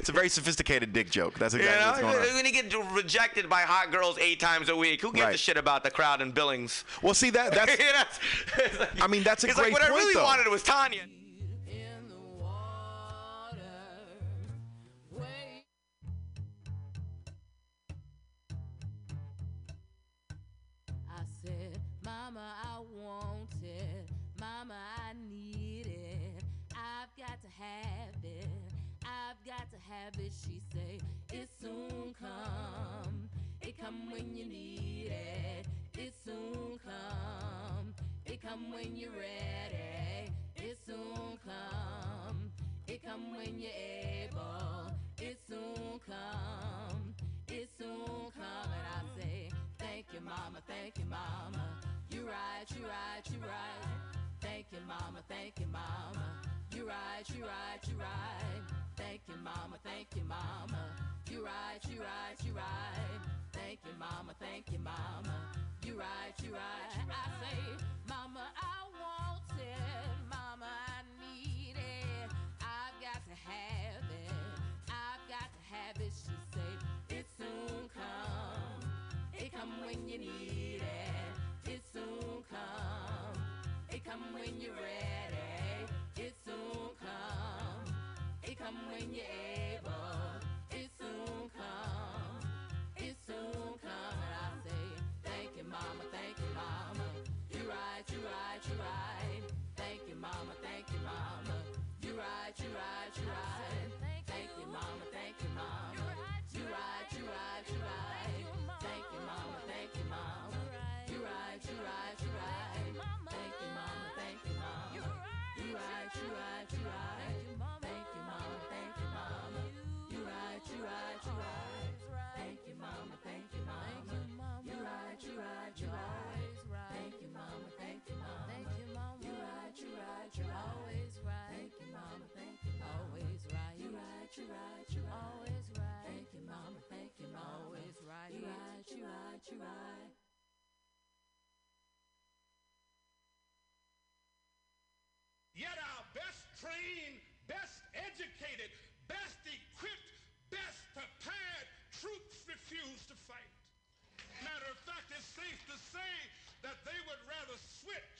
it's a very sophisticated dick joke. That's You exactly what's know, going on. when you get rejected by hot girls eight times a week, who gives a shit about the crowd in Billings? Well, see that that's. You know, it's like- I mean, that's a it's great like what I really though. wanted was Tanya. in the water. Wait. I said, Mama, I want it. Mama, I need it. I've got to have it. I've got to have it. She say, it soon come. It come when you need it. It soon come. It come when you're ready. It soon come. It come when you're able. It soon come. It soon come. And I say, thank you, mama. Thank you, mama. You right, you right, you right. Thank you, mama. Thank you, mama. You right, you right, you right. Thank you, mama. Thank you, mama. You right, you right, you right. Thank you, mama. Thank you, mama. You right, you right. I say, mama, I want it. Mama, I need it. I've got to have it. I've got to have it. She say, it soon come. It come when you need it. It soon come. It come when you're ready. to say that they would rather switch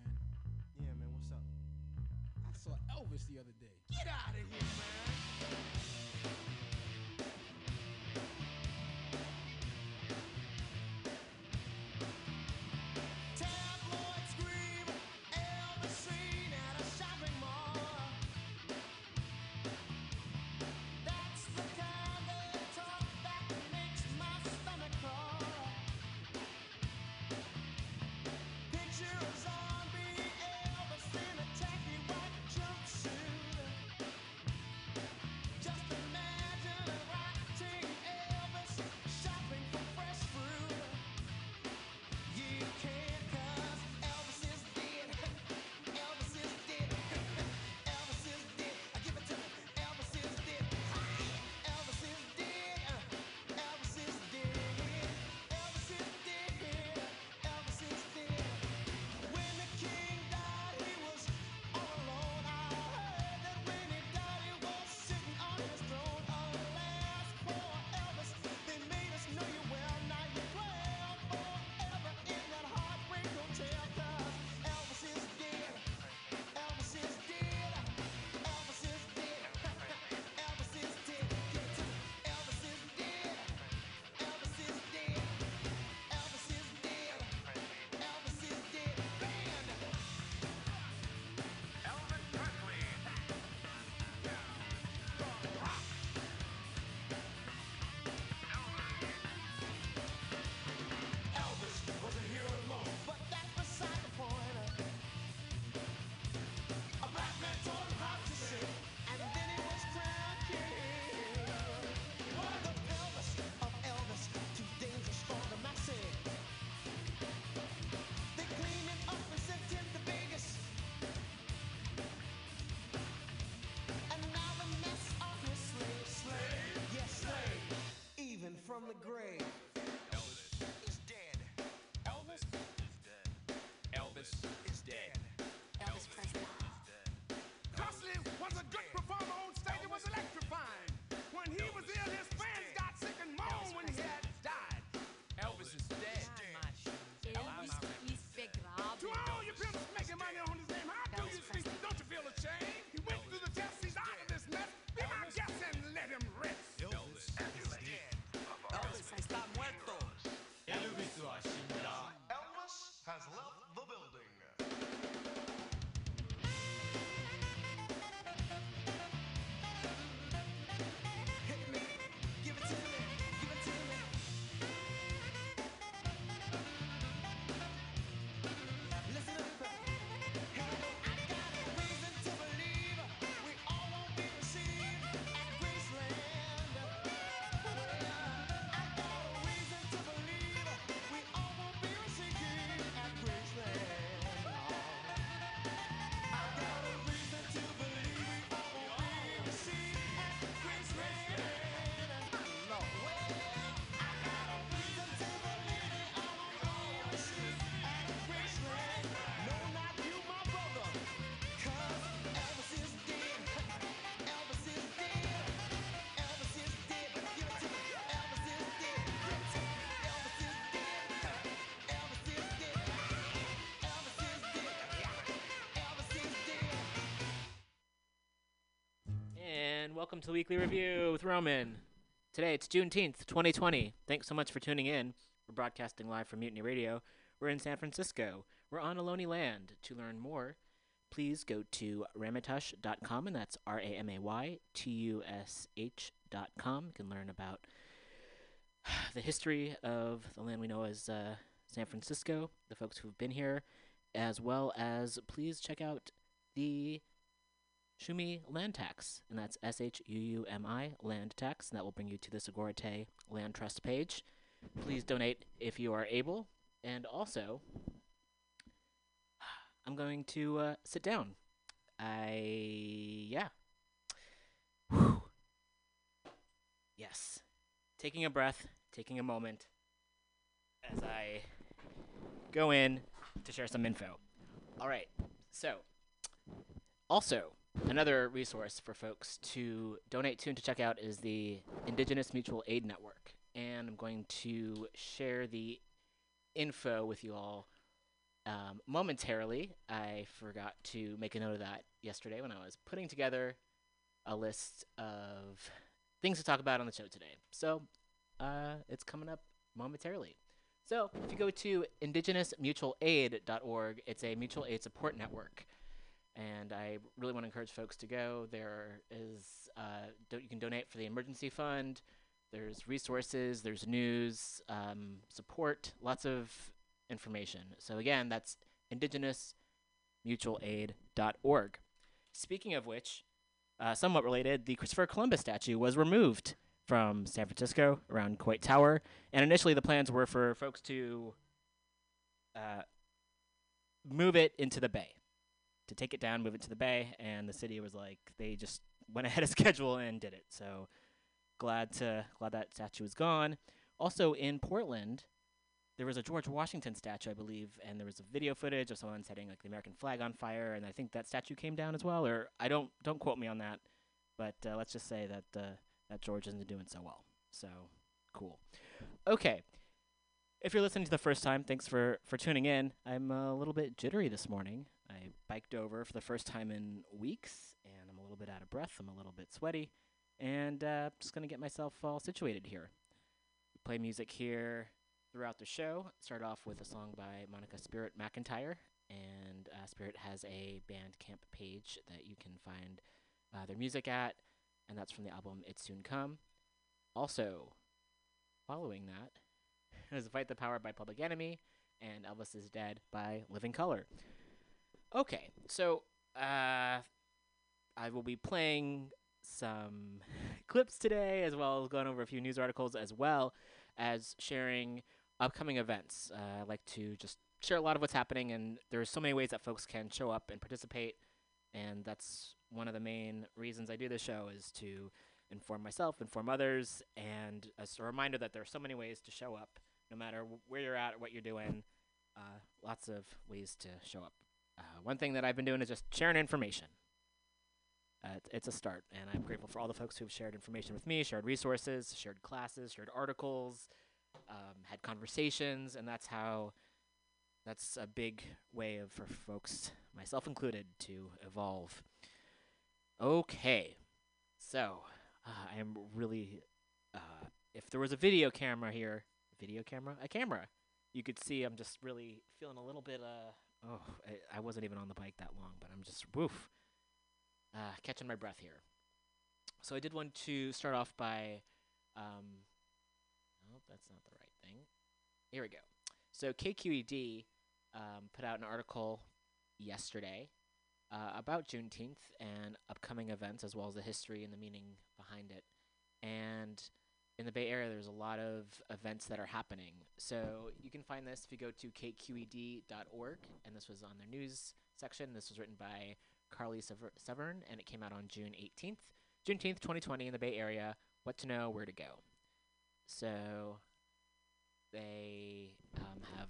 and welcome to Weekly Review with Roman. Today it's Juneteenth, 2020. Thanks so much for tuning in. We're broadcasting live from Mutiny Radio. We're in San Francisco. We're on Ohlone Land. To learn more, please go to ramaytush.com, and that's R A M A Y T U S H.com. You can learn about the history of the land we know as uh, San Francisco, the folks who've been here, as well as please check out the Shuumi Land Tax, and that's S H U U M I Land Tax, and that will bring you to the Sogorea Te' Land Trust page. Please donate if you are able, and also, I'm going to uh, sit down. I yeah. Whew. Yes, taking a breath, taking a moment as I go in to share some info. All right, so also another resource for folks to donate to and to check out is the Indigenous Mutual Aid Network. And I'm going to share the info with you all um, momentarily. I forgot to make a note of that yesterday when I was putting together a list of things to talk about on the show today. So uh, it's coming up momentarily. So if you go to indigenousmutualaid.org, it's a mutual aid support network. And I really want to encourage folks to go. There is, uh, do- you can donate for the emergency fund. There's resources, there's news, um, support, lots of information. So again, that's indigenousmutualaid.org. Speaking of which, uh, somewhat related, the Christopher Columbus statue was removed from San Francisco around Coit Tower, and initially the plans were for folks to uh, move it into the bay, to take it down, move it to the bay, and the city was like they just went ahead of schedule and did it. So glad to glad that statue is gone. Also in Portland, there was a George Washington statue, I believe, and there was a video footage of someone setting like the American flag on fire, and I think that statue came down as well. Or I don't don't quote me on that, but uh, let's just say that uh, that George isn't doing so well. So cool. Okay, if you're listening to the first time, thanks for for tuning in. I'm a little bit jittery this morning. I biked over for the first time in weeks, and I'm a little bit out of breath. I'm a little bit sweaty, and uh, just gonna get myself all situated here. We Play music here throughout the show. Start off with a song by Monica Spirit McIntyre, and uh, Spirit has a Bandcamp page that you can find uh, their music at, and that's from the album It's Soon Come. Also, following that is Fight the Power by Public Enemy and Elvis is Dead by Living Colour. Okay, so uh, I will be playing some clips today, as well as going over a few news articles, as well as sharing upcoming events. Uh, I like to just share a lot of what's happening, and there's so many ways that folks can show up and participate, and that's one of the main reasons I do this show is to inform myself, inform others, and as a reminder that there are so many ways to show up, no matter w- where you're at, or what you're doing. Uh, lots of ways to show up. Uh, one thing that I've been doing is just sharing information. Uh, it's- a start, and I'm grateful for all the folks who've shared information with me, shared resources, shared classes, shared articles, um, had conversations, and that's how. That's a big way of for folks, myself included, to evolve. Okay, so uh, I am really. Uh, if there was a video camera here, video camera, a camera, you could see I'm just really feeling a little bit. Uh, oh, I, I wasn't even on the bike that long, but I'm just woof, uh, catching my breath here. So I did want to start off by. Um, that's not the right thing. Here we go. So KQED um, put out an article yesterday uh, about Juneteenth and upcoming events, as well as the history and the meaning behind it. And in the Bay Area, there's a lot of events that are happening. So you can find this if you go to kqed.org, and this was on their news section. This was written by Carly Sever- Severn, and it came out on June 18th. Juneteenth, 2020, in the Bay Area. What to know, where to go. So they um, have.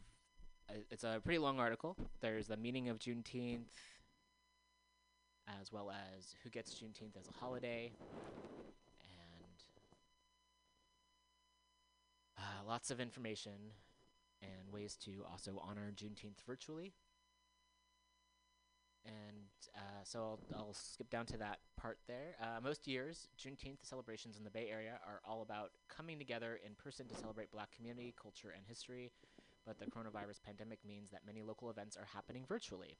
It's a pretty long article. There's the meaning of Juneteenth, as well as who gets Juneteenth as a holiday, uh, lots of information and ways to also honor Juneteenth virtually. And uh, so I'll, I'll skip down to that part there. Uh, most years, Juneteenth celebrations in the Bay Area are all about coming together in person to celebrate black community, culture, and history. But the coronavirus pandemic means that many local events are happening virtually.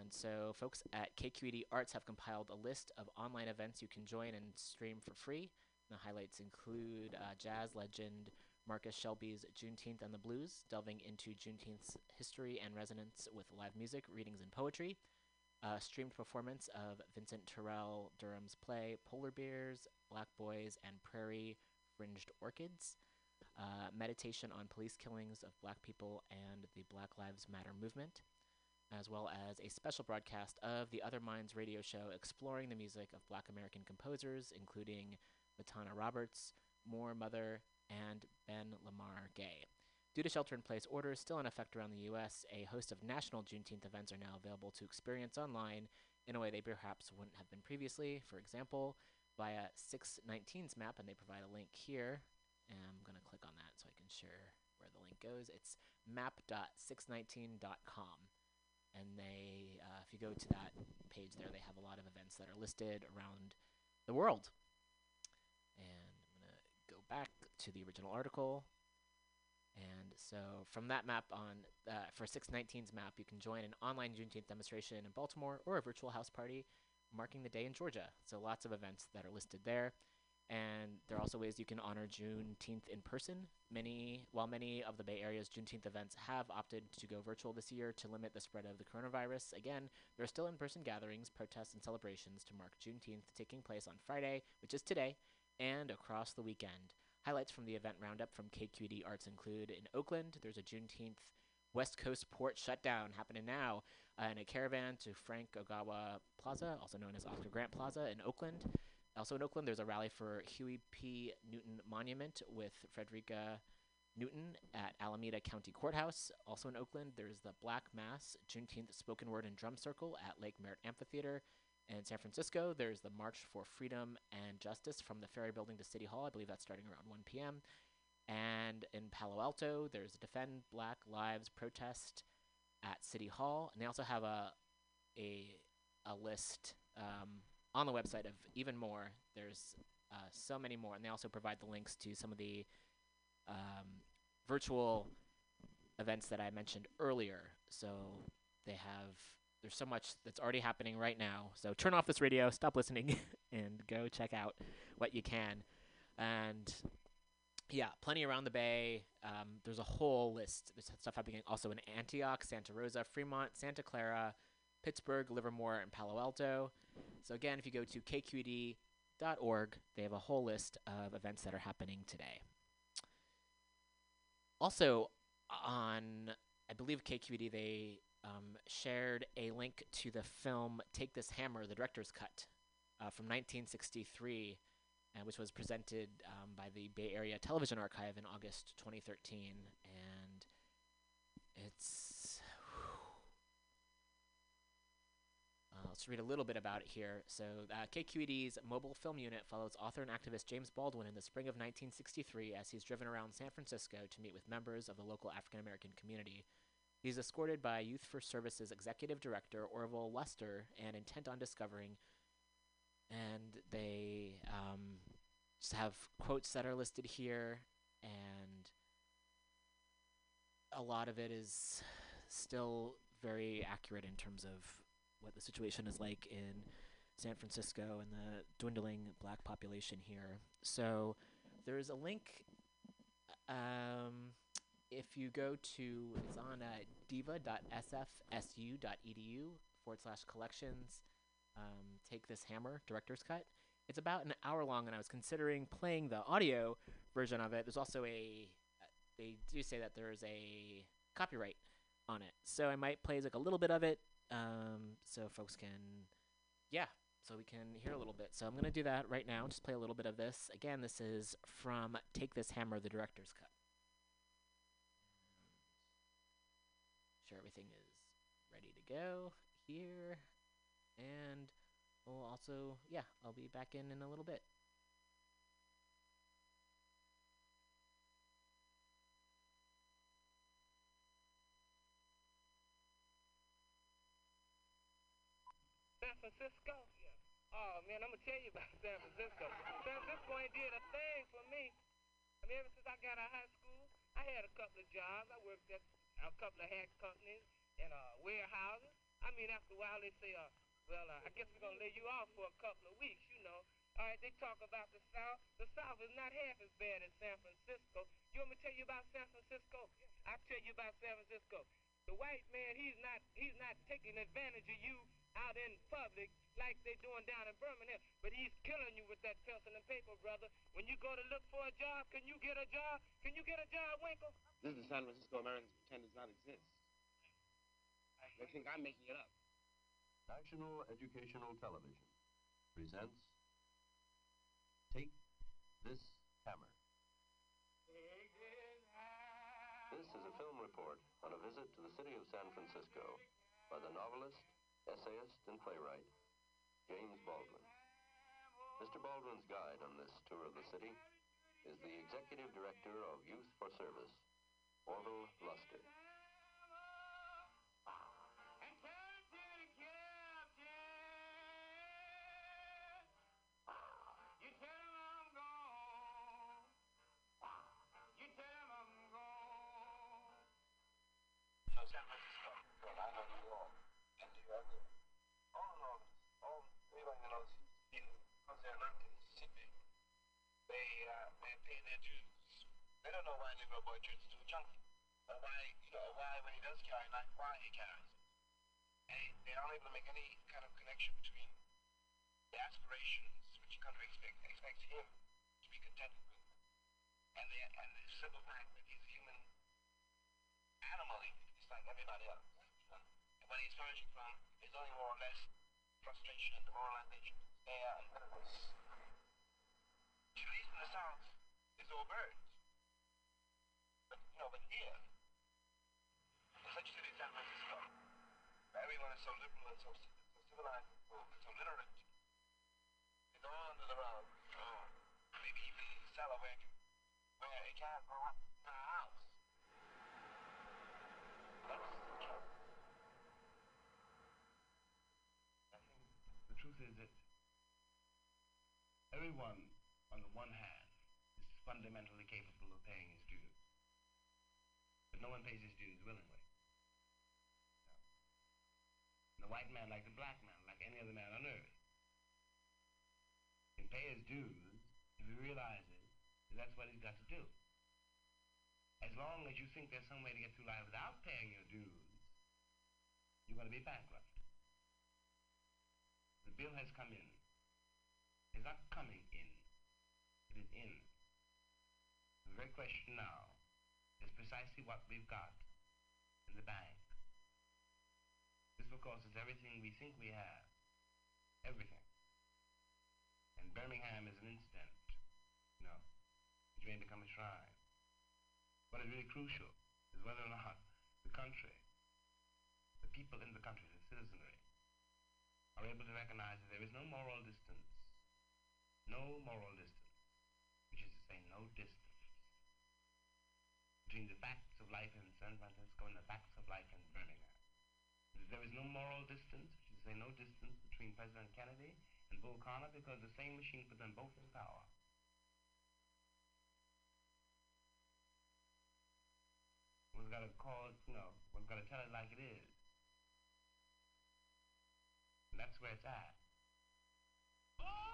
And so, folks at KQED Arts have compiled a list of online events you can join and stream for free. The highlights include uh, jazz legend Marcus Shelby's Juneteenth and the Blues, delving into Juneteenth's history and resonance with live music, readings, and poetry. A streamed performance of Vincent Terrell Durham's play Polar Bears, Black Boys, and Prairie Fringed Orchids. Uh, meditation on police killings of black people and the Black Lives Matter movement as well as a special broadcast of the Other Minds radio show exploring the music of black American composers, including Matana Roberts, Moor Mother, and Ben Lamar Gay. Due to shelter in place orders still in effect around the U.S., a host of national Juneteenth events are now available to experience online in a way they perhaps wouldn't have been previously. For example, via 619's map, and they provide a link here. And I'm going to click on that so I can share where the link goes. It's map.619.com. And they, uh, if you go to that page there, they have a lot of events that are listed around the world. And I'm going to go back to the original article. And so from that map on, uh, for 619's map, you can join an online Juneteenth demonstration in Baltimore or a virtual house party marking the day in Georgia. So lots of events that are listed there. And there are also ways you can honor Juneteenth in person. Many, while many of the Bay Area's Juneteenth events have opted to go virtual this year to limit the spread of the coronavirus, again, there are still in-person gatherings, protests, and celebrations to mark Juneteenth taking place on Friday, which is today, and across the weekend. Highlights from the event roundup from KQED Arts include in Oakland, there's a Juneteenth West Coast Port shutdown happening now uh, in a caravan to Frank Ogawa Plaza, also known as Oscar Grant Plaza in Oakland. Also in Oakland, there's a rally for Huey P. Newton Monument with Fredrika Newton at Alameda County Courthouse. Also in Oakland, there's the Black Mass Juneteenth Spoken Word and Drum Circle at Lake Merritt Amphitheater. In San Francisco, there's the March for Freedom and Justice from the Ferry Building to City Hall. I believe that's starting around 1 p.m. And in Palo Alto, there's a Defend Black Lives protest at City Hall, and they also have a a a list um, on the website of even more. There's uh, so many more, and they also provide the links to some of the um, virtual events that I mentioned earlier. So they have there's so much that's already happening right now. So turn off this radio, stop listening, and go check out what you can. And yeah, plenty around the bay. Um, there's a whole list. There's stuff happening also in Antioch, Santa Rosa, Fremont, Santa Clara, Pittsburg, Livermore, and Palo Alto. So again, if you go to kqed.org, they have a whole list of events that are happening today. Also, on I believe KQED, they um, shared a link to the film "Take This Hammer," the director's cut uh, from 1963 uh, which was presented um, by the Bay Area Television Archive in August 2013. And it's. Uh, let's read a little bit about it here. So, uh, KQED's mobile film unit follows author and activist James Baldwin in the spring of 1963 as he's driven around San Francisco to meet with members of the local African American community. He's escorted by Youth for Services Executive Director Orville Luster and intent on discovering and they um, have quotes that are listed here, and a lot of it is still very accurate in terms of what the situation is like in San Francisco and the dwindling black population here. So there's a link. Um, if you go to, it's on uh, diva.sfsu.edu forward slash collections um, Take This Hammer director's cut. It's about an hour long, and I was considering playing the audio version of it. There's also a, uh, they do say that there's a copyright on it, so I might play like a little bit of it, um, so folks can, yeah, so we can hear a little bit. So I'm gonna do that right now. Just play a little bit of this. Again, this is from Take This Hammer, the director's cut. Sure, everything is ready to go here. And we'll also, yeah, I'll be back in in a little bit. San Francisco? Oh man, I'm gonna tell you about San Francisco. San Francisco ain't did a thing for me. I mean, ever since I got out of high school, I had a couple of jobs. I worked at a couple of hat companies and uh, warehouses. I mean, after a while, they say, uh, well, uh, I guess we're gonna lay you off for a couple of weeks, you know. All right, they talk about the South. The South is not half as bad as San Francisco. You want me to tell you about San Francisco? I'll tell you about San Francisco. The white man, he's not he's not taking advantage of you out in public like they're doing down in Birmingham, but he's killing you with that pencil and paper, brother. When you go to look for a job, can you get a job? Can you get a job, Winkle? This is the San Francisco Americans pretend does not exist. They think I'm making it up. National Educational Television presents Take This Hammer. Is a film report on a visit to the city of San Francisco by the novelist, essayist, and playwright James Baldwin. Mr. Baldwin's guide on this tour of the city is the executive director of Youth for Service, Orville Luster. Uh, they pay their dues. They don't know why Negro Boy turns to a junkie, or why you know why when he does carry a knife, why he carries it. They, they're unable to make any kind of connection between the aspirations which the country expect, expects him to be contented with, and the and the simple fact that he's a human animally, it's like everybody else. And what he's emerging from is only more or less frustration and demoralization, despair and least in the it's all birds. But, you know, here, in such a city as San Francisco, where everyone is so liberal and so, so civilized and so, literate, it's all under the rug. Oh, maybe even the cellar where, it can't grow up in our house. I think the truth is that everyone, one hand, is fundamentally capable of paying his dues. But no one pays his dues willingly. The white man, like the black man, like any other man on earth, can pay his dues if he realizes that that's what he's got to do. As long as you think there's some way to get through life without paying your dues, you're going to be bankrupt. The bill has come in. It's not coming in. In. The very question now is precisely what we've got in the bank. This, of course, is everything we think we have. Everything. And Birmingham is an incident, you know, which may become a shrine. What is really crucial is whether or not the country, the people in the country, the citizenry, are able to recognize that there is no moral distance, no moral distance, say no distance, between the facts of life in San Francisco and the facts of life in Birmingham. There is no moral distance, which is no distance between President Kennedy and Bull Connor because the same machine put them both in power. One's got to call it, you know, one's got to tell it like it is. And that's where it's at. And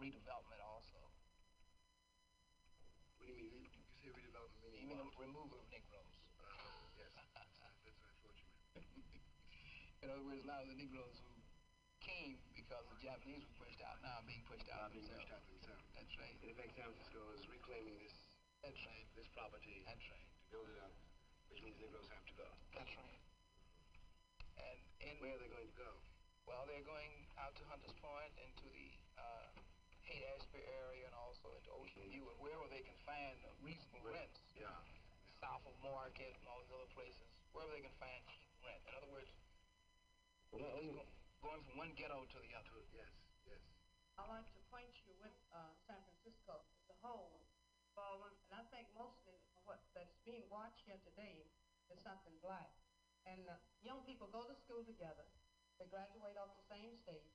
redevelopment also. What do you mean? You say redevelopment meaning Even the removal of Negroes. yes, that's, that's what I thought you meant. In other words, now the Negroes who came because the Japanese were pushed out now are being pushed out being pushed out themselves. That's right. In effect, San Francisco is reclaiming this That's right. this property That's right. to build it up, which means Negroes have to go. That's right. And in Where are they going to go? well, they're going out to Hunters Point into the uh, Haight area and also into Ocean View and wherever they can find uh, reasonable rents. Yeah. South of Market and all these other places, wherever they can find cheap rent. In other words, Well, not go- going from one ghetto to the other. yes, yes. I like to acquaint you with uh, San Francisco as a whole, Baldwin, and I think mostly what that's being watched here today is something black. And uh, young people go to school together, they graduate off the same stage,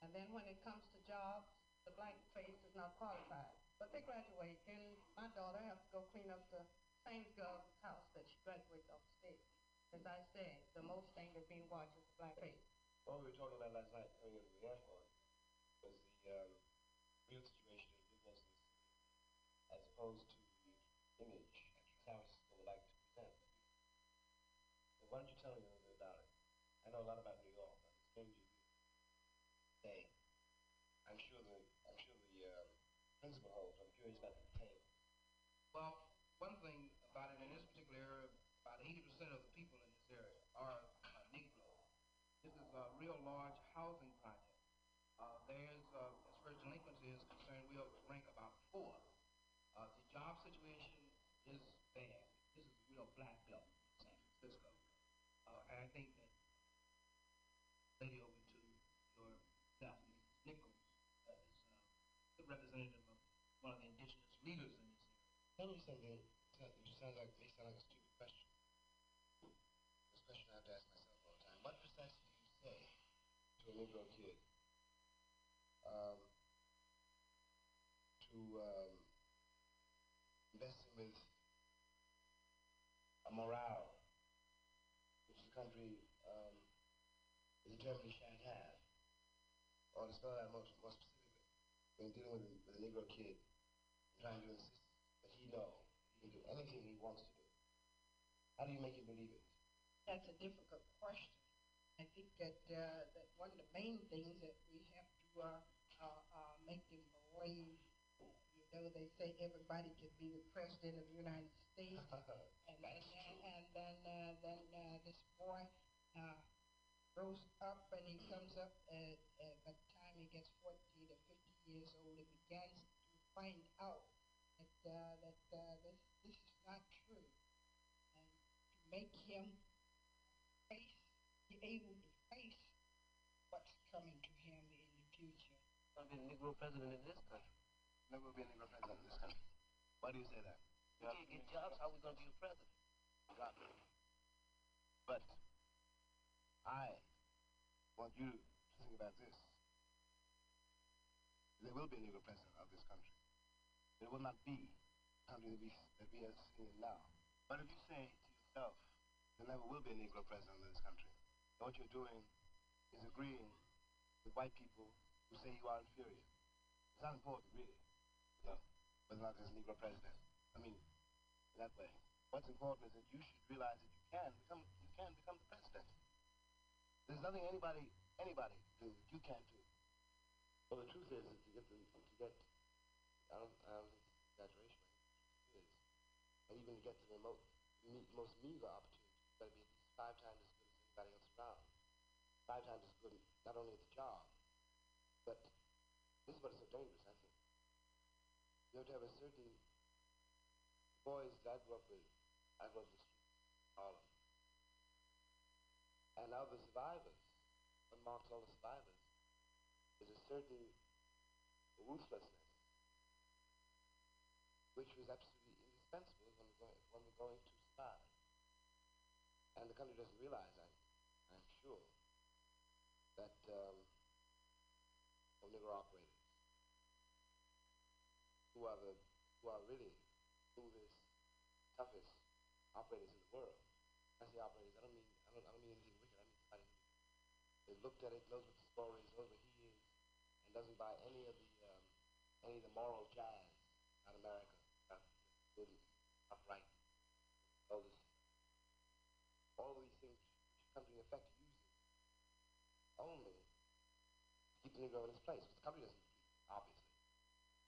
and then when it comes to jobs, the black face is not qualified. But they graduate, and my daughter has to go clean up the same girl's house that she graduates off the stage. As I said, the most thing that's being watched is the black face. What we were talking about last night coming into the airport was the um, real situation in New City as opposed to the image San Francisco would like to present. So why don't you tell me a little bit about it? I know a lot about New York. I'm a stranger to you. Say, I'm sure the I'm sure the um, principal holds. I'm curious about the details. Well, one thing about it in this particular area, about 80% of the people in this area are uh, Negro. This is a real large housing project. Uh, there's, uh, as far as delinquency is concerned, we'll rank about four. Uh, the job situation is bad. This is a real black belt in San Francisco. Uh, and I think that lady over to your left. Nichols, uh, is uh, the representative of one of the indigenous leaders. Tell me something. It sounds like may sound like a stupid question. This question I have to ask myself all the time. What precisely do you say to a Negro kid um, to um, invest with a morale which the country um, is determined shan't have? Or to spell that more, more specifically, when dealing with a, with a Negro kid, trying to insist that he can do anything he wants to do. How do you make him believe it? That's a difficult question. I think that, uh, that one of the main things that we have to, uh, uh, uh, make them believe, you know, they say everybody can be the president of the United States. And, and, and then, uh, then, uh, this boy, uh, grows up and he comes up, uh, uh, by the time he gets forty to fifty years old, he begins to find out uh, that, uh, this, this is not true. And to make him face, be able to face what's coming to him in the future. Not be a Negro president in this country. Never will be a Negro president in this country. Why do you say that? We can't get jobs. How are we going to be a president? Got me. But I want you to think about this. There will be a Negro president of this country. It will not be country that we, that we are seeing now. But if you say to yourself, there never will be a Negro president in this country, what you're doing is agreeing with white people who say you are inferior. It's not important, really, you know, whether or not there's a Negro president. I mean, that way. What's important is that you should realize that you can become, you can become the president. There's nothing anybody, anybody can do that you can't do. Well, the truth is that to get the, to get, I don't, I don't think it's an exaggeration. And even to get to the most, me, most meager opportunity, you've got to be at least five times as good as anybody else around. Five times as good, not only at the job, but this is what is so dangerous, I think. You have to have a certain boys that I grew up with. I grew up the streets of Harlem. And of the survivors, marks all the survivors is a certain ruthlessness, which was absolutely indispensable when we're going, when we're going to survive. And the country doesn't realize, I, I'm sure, that um, of operators, who are the who are really smoothest, toughest operators in the world. I say operators, I don't mean I don't, I don't mean anything wicked. I mean somebody who looked at it, knows what the story is, knows what he is, and doesn't buy any of the um, any of the moral jazz out of America about good, and upright, all this, all of these things which the country in effect uses only keep in his place. The country doesn't it, obviously.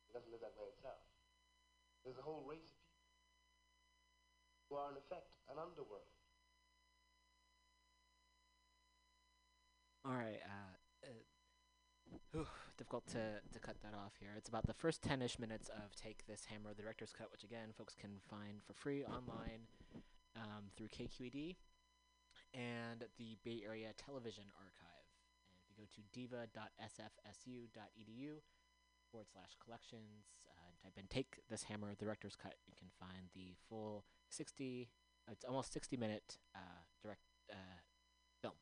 It doesn't live that way itself. There's a whole race of people who are in effect an underworld. All right. Uh, uh, difficult to, to cut that off here. It's about the first 10 ish minutes of Take This Hammer, the director's cut, which again, folks can find for free online um, through KQED and the Bay Area Television Archive. Go to diva.sfsu.edu forward slash collections, uh, type in Take This Hammer, the director's cut, you can find the full 60, uh, it's almost 60 minute uh, direct uh, film.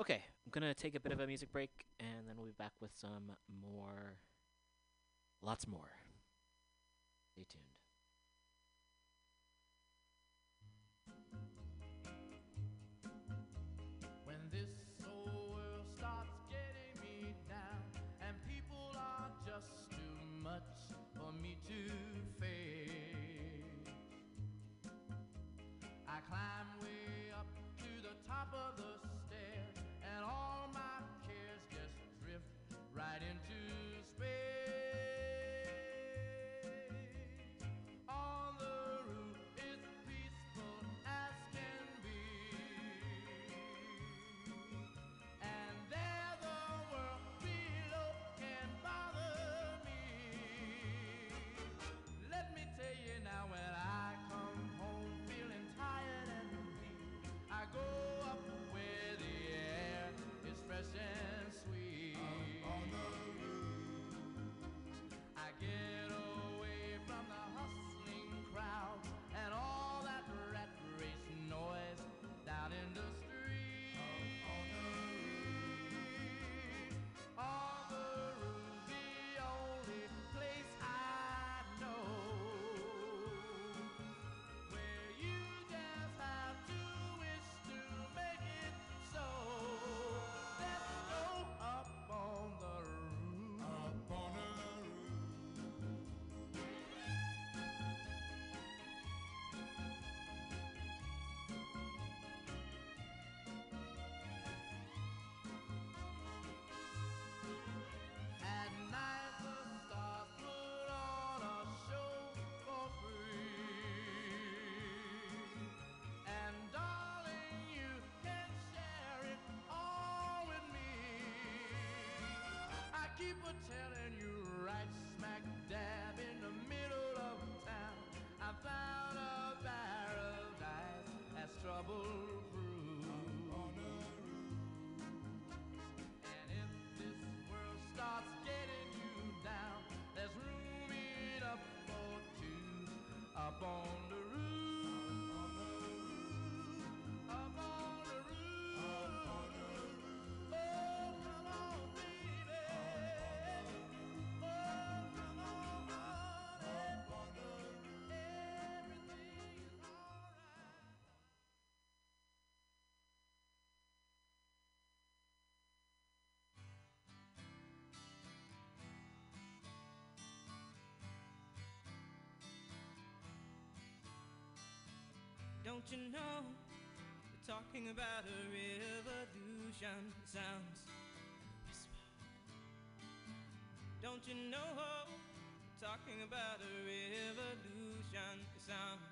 Okay, I'm gonna take a bit of a music break, and then we'll be back with some more, lots more. Stay tuned. Don't you know we're talking about a revolution? Sounds whisper. Don't you know we're talking about a revolution? Sounds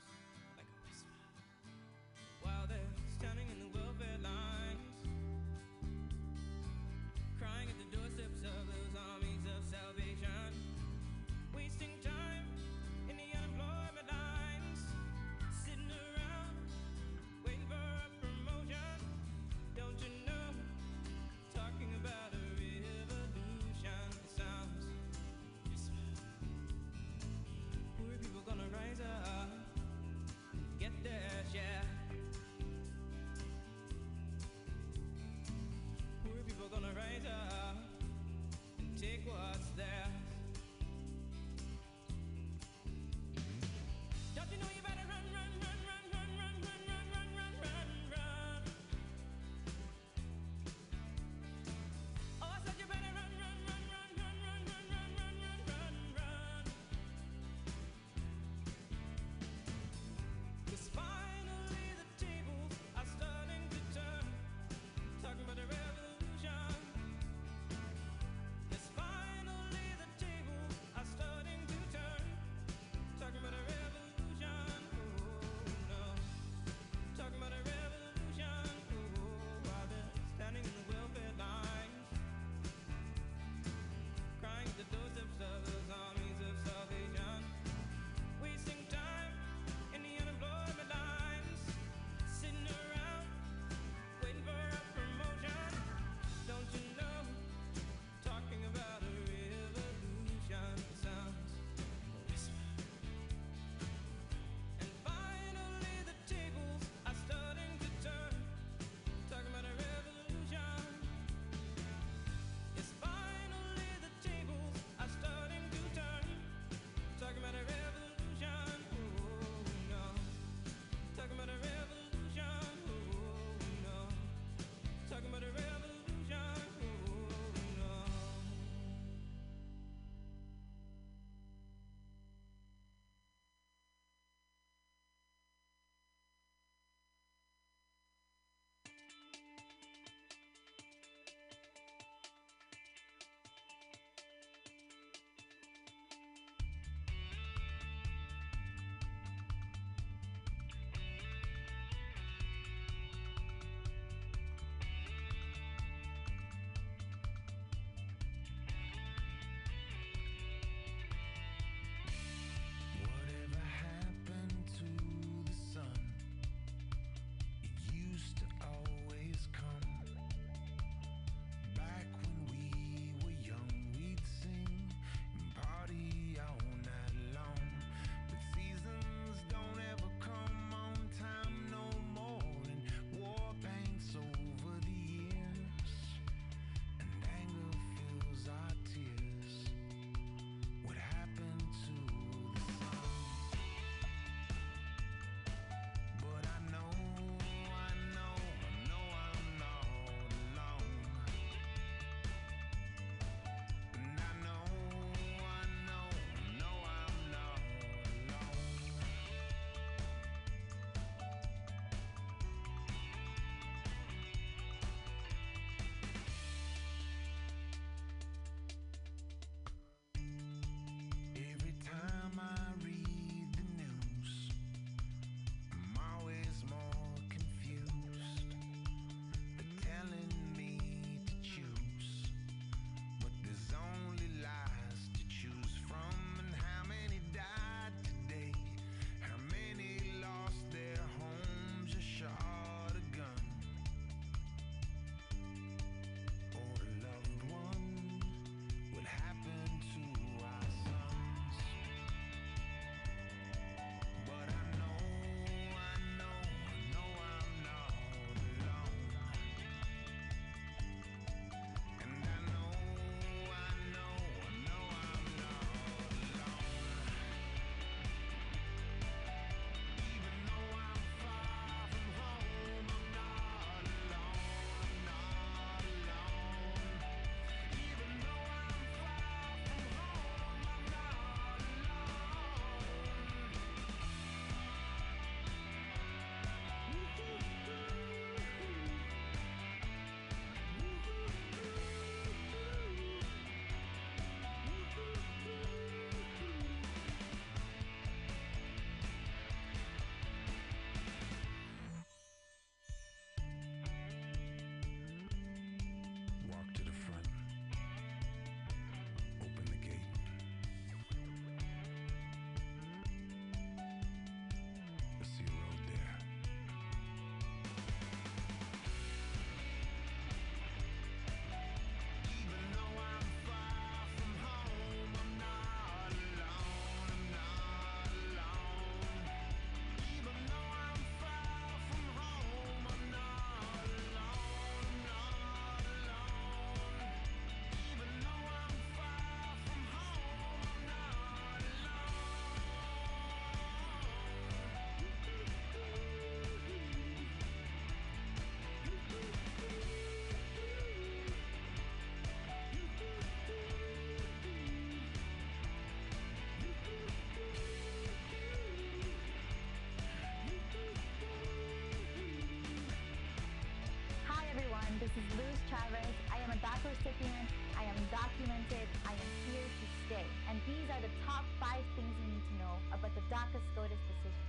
is Luz Chavez. I am a DACA recipient. I am documented. I am here to stay. And these are the top five things you need to know about the DACA SCOTUS decision.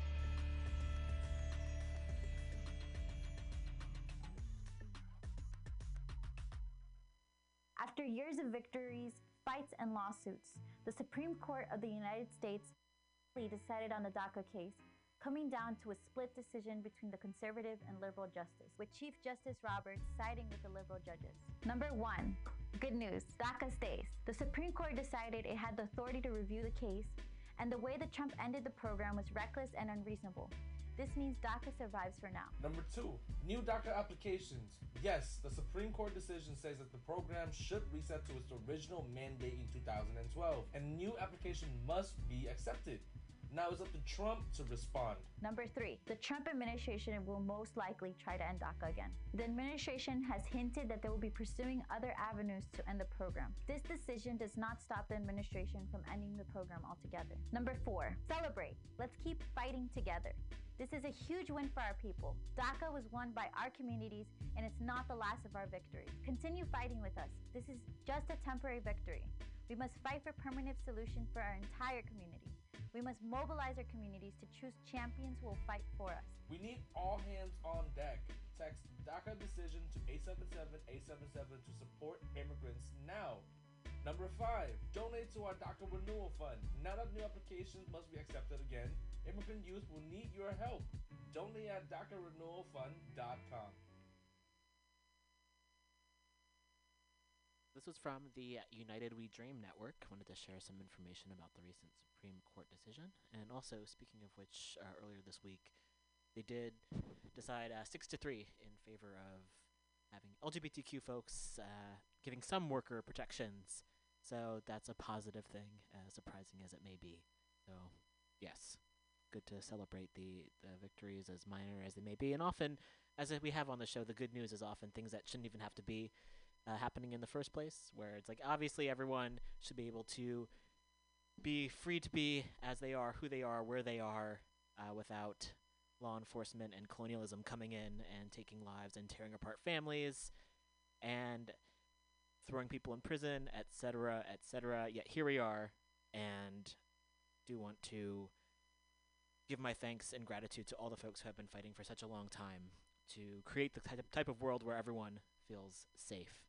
After years of victories, fights, and lawsuits, the Supreme Court of the United States decided on the DACA case, coming down to a split decision between the conservative and liberal justice, with Chief Justice Roberts siding with the liberal judges. Number one, good news DACA stays. The Supreme Court decided it had the authority to review the case, and the way that Trump ended the program was reckless and unreasonable. This means DACA survives for now. Number two, new DACA applications. Yes, the Supreme Court decision says that the program should reset to its original mandate in 2012, and new application must be accepted. Now it's up to Trump to respond. Number three, the Trump administration will most likely try to end DACA again. The administration has hinted that they will be pursuing other avenues to end the program. This decision does not stop the administration from ending the program altogether. Number four, celebrate. Let's keep fighting together. This is a huge win for our people. DACA was won by our communities, and it's not the last of our victories. Continue fighting with us. This is just a temporary victory. We must fight for permanent solution for our entire community. We must mobilize our communities to choose champions who will fight for us. We need all hands on deck. Text DACA decision to 877-877 to support immigrants now. Number five, donate to our DACA renewal fund. Now that new applications must be accepted again, immigrant youth will need your help. Donate at DACArenewalfund.com. This was from the United We Dream Network. Wanted to share some information about the recent Supreme Court decision. And also, speaking of which, uh, earlier this week, they did decide uh, six to three in favor of having LGBTQ folks uh, giving some worker protections. So that's a positive thing, as surprising as it may be. So, yes, good to celebrate the the victories, as minor as they may be. And often, as we have on the show, the good news is often things that shouldn't even have to be uh, happening in the first place, where it's like obviously everyone should be able to be free to be as they are, who they are, where they are, uh, without law enforcement and colonialism coming in and taking lives and tearing apart families and throwing people in prison, etc., etc. Yet here we are, and do want to give my thanks and gratitude to all the folks who have been fighting for such a long time to create the type of, type of world where everyone feels safe.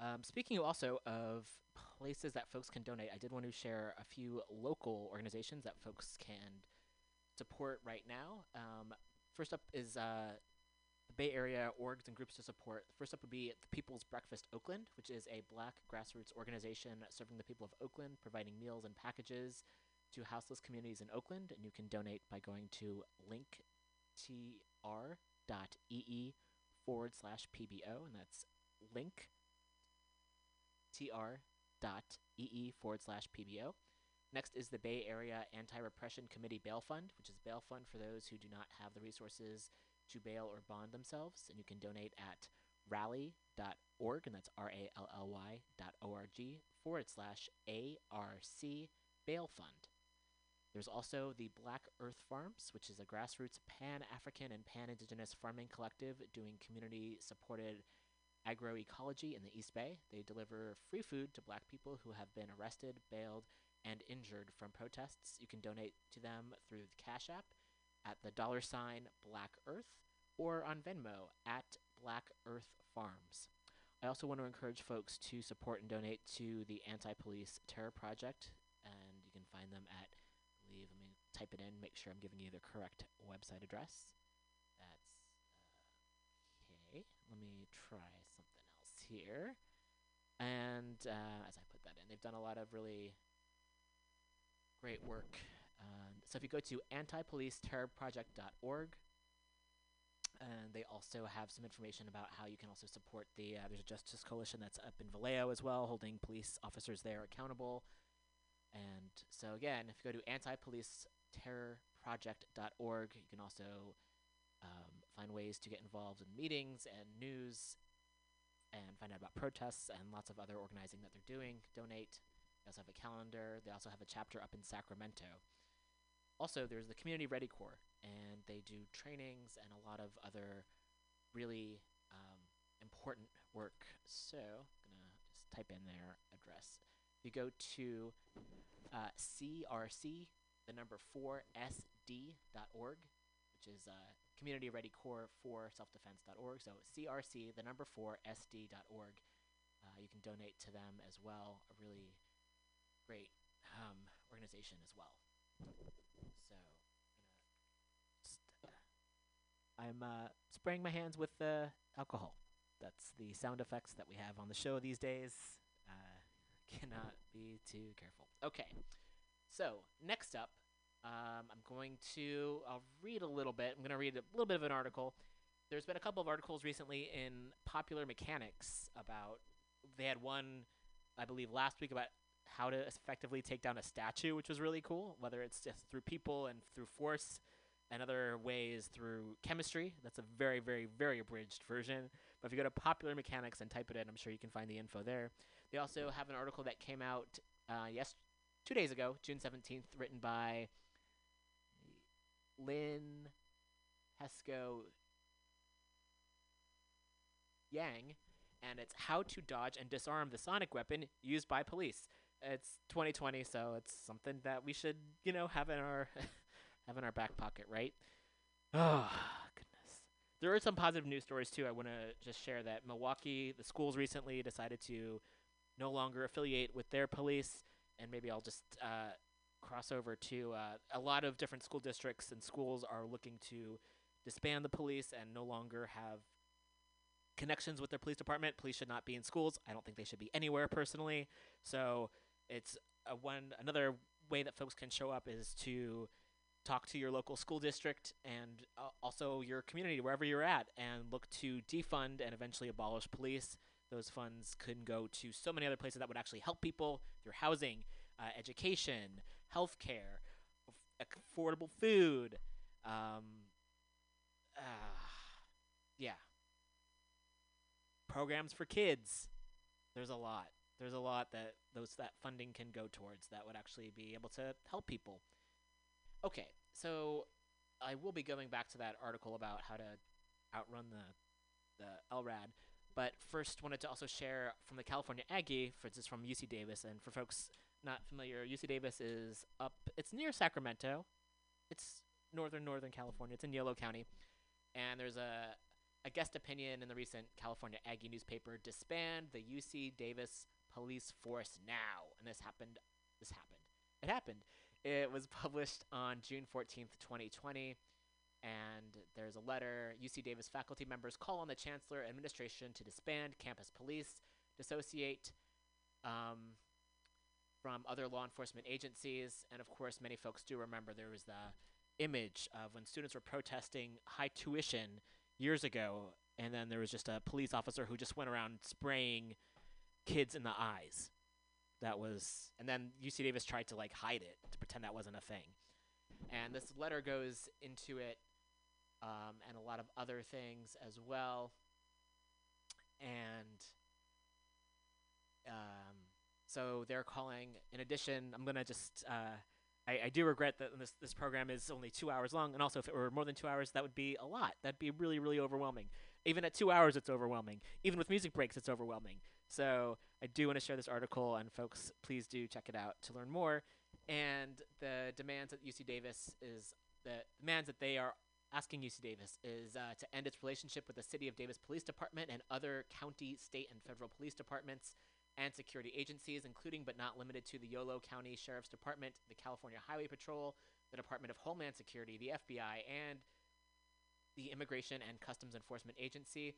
Um, speaking also of places that folks can donate, I did want to share a few local organizations that folks can support right now. Um, first up is uh, the Bay Area orgs and groups to support. First up would be the People's Breakfast Oakland, which is a black grassroots organization serving the people of Oakland, providing meals and packages to houseless communities in Oakland. And you can donate by going to linktr.ee forward slash PBO, and that's link tr.ee forward slash PBO. Next is the Bay Area Anti Repression Committee Bail Fund, which is bail fund for those who do not have the resources to bail or bond themselves. And you can donate at rally.org, and that's R A L L Y dot O R G forward slash ARC Bail Fund. There's also the Black Earth Farms, which is a grassroots pan African and pan Indigenous farming collective doing community supported agroecology in the East Bay. They deliver free food to black people who have been arrested, bailed, and injured from protests. You can donate to them through the Cash App at the dollar sign Black Earth or on Venmo at Black Earth Farms. I also want to encourage folks to support and donate to the Anti Police Terror Project, and you can find them at, I believe, let me type it in, make sure I'm giving you the correct website address. That's uh, okay. Let me try here. And uh, as I put that in, they've done a lot of really great work. Um, so if you go to antipoliceterrorproject.org, and they also have some information about how you can also support the. Uh, there's a Justice Coalition that's up in Vallejo as well, holding police officers there accountable. And so again, if you go to antipoliceterrorproject.org, you can also um, find ways to get involved in meetings and news, and find out about protests and lots of other organizing that they're doing. Donate. They also have a calendar. They also have a chapter up in Sacramento. Also, there's the Community Ready Corps, and they do trainings and a lot of other really um, important work. So, gonna just type in their address. You go to uh, CRC, the number four SD.org, which is uh, Community Ready Corps for Self-Defense.org. So CRC, the number four SD.org. Uh, you can donate to them as well. A really great um, organization as well. So, I'm uh, spraying my hands with uh, alcohol. That's the sound effects that we have on the show these days. Uh, cannot be too careful. Okay, so next up, um, I'm going to I'll read a little bit. I'm going to read a little bit of an article. There's been a couple of articles recently in Popular Mechanics about. They had one, I believe, last week about how to effectively take down a statue, which was really cool. Whether it's just through people and through force, and other ways through chemistry. That's a very, very, very abridged version. But if you go to Popular Mechanics and type it in, I'm sure you can find the info there. They also have an article that came out uh, yes, two days ago, June 17th, written by Lynn Hesco Yang, and it's How to Dodge and Disarm the Sonic Weapon Used by Police. It's 2020, so it's something that we should, you know, have in our have in our back pocket, right? Oh, goodness. There are some positive news stories too. I want to just share that Milwaukee, the schools recently decided to no longer affiliate with their police, and maybe I'll just uh, cross over to uh, a lot of different school districts and schools are looking to disband the police and no longer have connections with their police department. Police should not be in schools. I don't think they should be anywhere personally. So it's a one another way that folks can show up is to talk to your local school district and uh, also your community wherever you're at and look to defund and eventually abolish police. Those funds could go to so many other places that would actually help people through housing, uh, education, healthcare, aff- affordable food. Um, uh, yeah, programs for kids. There's a lot. There's a lot that those that funding can go towards that would actually be able to help people. Okay, so I will be going back to that article about how to outrun the the LRAD, but first wanted to also share from the California Aggie, for is from UC Davis, and for folks not familiar, UC Davis is up. It's near Sacramento. It's northern northern California. It's in Yolo County, and there's a a guest opinion in the recent California Aggie newspaper disband the UC Davis police force now. And this happened. This happened. It happened. It was published on June 14th, 2020. And there's a letter. UC Davis faculty members call on the chancellor administration to disband campus police, dissociate um, from other law enforcement agencies. And of course, many folks do remember there was the image of when students were protesting high tuition years ago, and then there was just a police officer who just went around spraying kids in the eyes. That was, and then UC Davis tried to like hide it to pretend that wasn't a thing. And this letter goes into it, um, and a lot of other things as well. And um, so they're calling. In addition, I'm gonna just. Uh, I, I do regret that this this program is only two hours long, and also if it were more than two hours, that would be a lot. That'd be really really overwhelming. Even at two hours, it's overwhelming. Even with music breaks, it's overwhelming. So I do want to share this article, and folks, please do check it out to learn more. And the demands at UC Davis is the demands that they are asking UC Davis is uh, to end its relationship with the City of Davis Police Department and other county, state, and federal police departments and security agencies, including but not limited to the Yolo County Sheriff's Department, the California Highway Patrol, the Department of Homeland Security, the FBI, and the Immigration and Customs Enforcement Agency.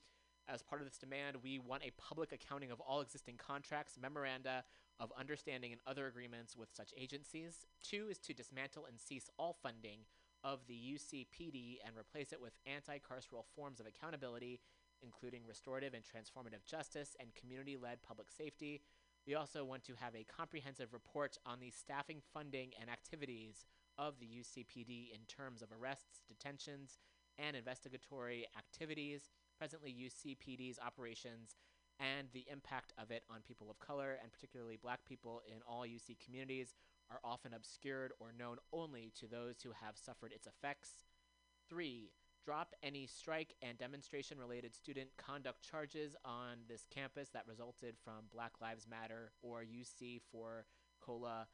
As part of this demand, we want a public accounting of all existing contracts, memoranda of understanding, and other agreements with such agencies. Two is to dismantle and cease all funding of the UCPD and replace it with anti carceral forms of accountability, including restorative and transformative justice and community led public safety. We also want to have a comprehensive report on the staffing, funding, and activities of the UCPD in terms of arrests, detentions, and investigatory activities, presently UCPD's operations, and the impact of it on people of color, and particularly black people in all UC communities, are often obscured or known only to those who have suffered its effects. Three, drop any strike and demonstration related student conduct charges on this campus that resulted from Black Lives Matter or UC for COLA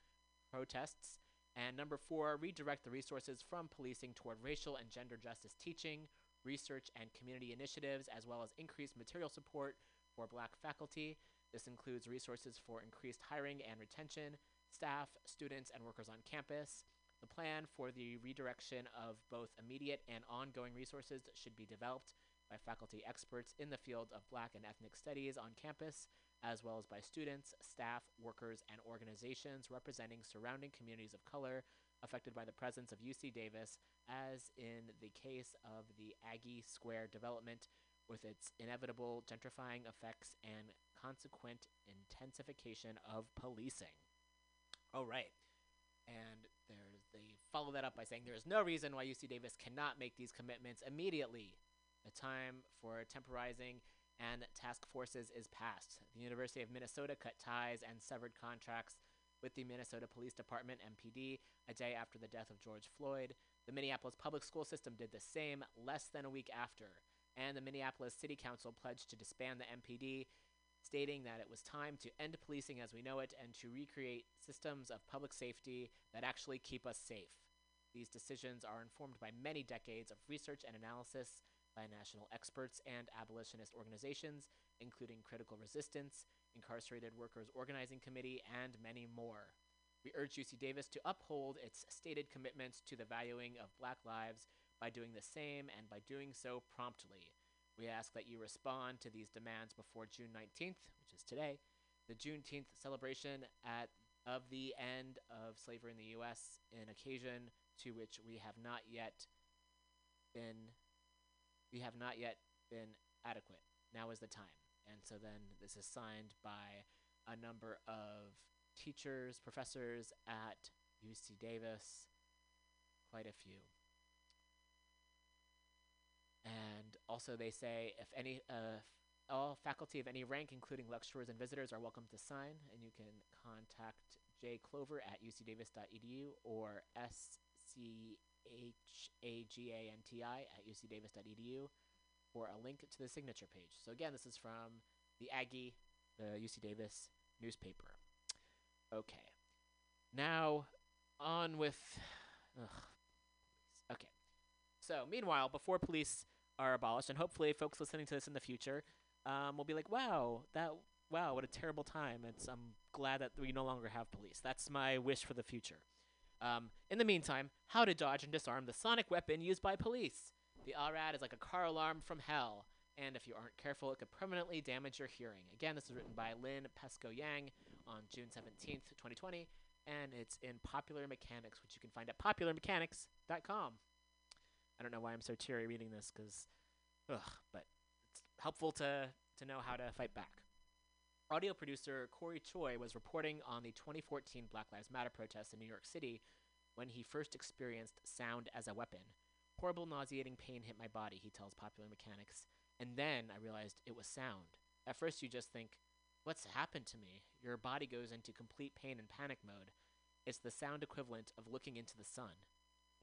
protests. And number four, redirect the resources from policing toward racial and gender justice teaching, research, and community initiatives, as well as increased material support for black faculty. This includes resources for increased hiring and retention, staff, students, and workers on campus. The plan for the redirection of both immediate and ongoing resources should be developed by faculty experts in the field of black and ethnic studies on campus, as well as by students, staff, workers, and organizations representing surrounding communities of color affected by the presence of UC Davis, as in the case of the Aggie Square development, with its inevitable gentrifying effects and consequent intensification of policing. All right. And follow that up by saying there is no reason why UC Davis cannot make these commitments immediately. The time for temporizing and task forces is past. The University of Minnesota cut ties and severed contracts with the Minnesota Police Department MPD a day after the death of George Floyd. The Minneapolis public school system did the same less than a week after, and the Minneapolis City Council pledged to disband the MPD, stating that it was time to end policing as we know it and to recreate systems of public safety that actually keep us safe. These decisions are informed by many decades of research and analysis by national experts and abolitionist organizations, including Critical Resistance, Incarcerated Workers Organizing Committee, and many more. We urge UC Davis to uphold its stated commitments to the valuing of black lives by doing the same and by doing so promptly. We ask that you respond to these demands before June 19th, which is today, the Juneteenth celebration at of the end of slavery in the U.S., an occasion to which we have not yet been we have not yet been adequate. Now is the time. And so then this is signed by a number of teachers, professors at UC Davis, quite a few. And also they say if any uh, all faculty of any rank, including lecturers and visitors, are welcome to sign, and you can contact J. Clover at ucdavis.edu or S-C-H-A-G-A-N-T-I at ucdavis.edu for a link to the signature page. So again, this is from the Aggie, the UC Davis newspaper. Okay. Now, on with... Ugh. Okay. So, meanwhile, before police are abolished, and hopefully folks listening to this in the future um, will be like, wow, that wow, what a terrible time. It's I'm glad that we no longer have police. That's my wish for the future. Um, in the meantime, how to dodge and disarm the sonic weapon used by police. The LRAD is like a car alarm from hell, and if you aren't careful, it could permanently damage your hearing. Again, this is written by Lynn Pesco Yang on June 17th, 2020, and it's in Popular Mechanics, which you can find at popularmechanics.com. I don't know why I'm so teary reading this, because, ugh, but it's helpful to, to know how to fight back. Audio producer Corey Choi was reporting on the 2014 Black Lives Matter protests in New York City when he first experienced sound as a weapon. Horrible, nauseating pain hit my body, he tells Popular Mechanics, and then I realized it was sound. At first, you just think, What's happened to me? Your body goes into complete pain and panic mode. It's the sound equivalent of looking into the sun.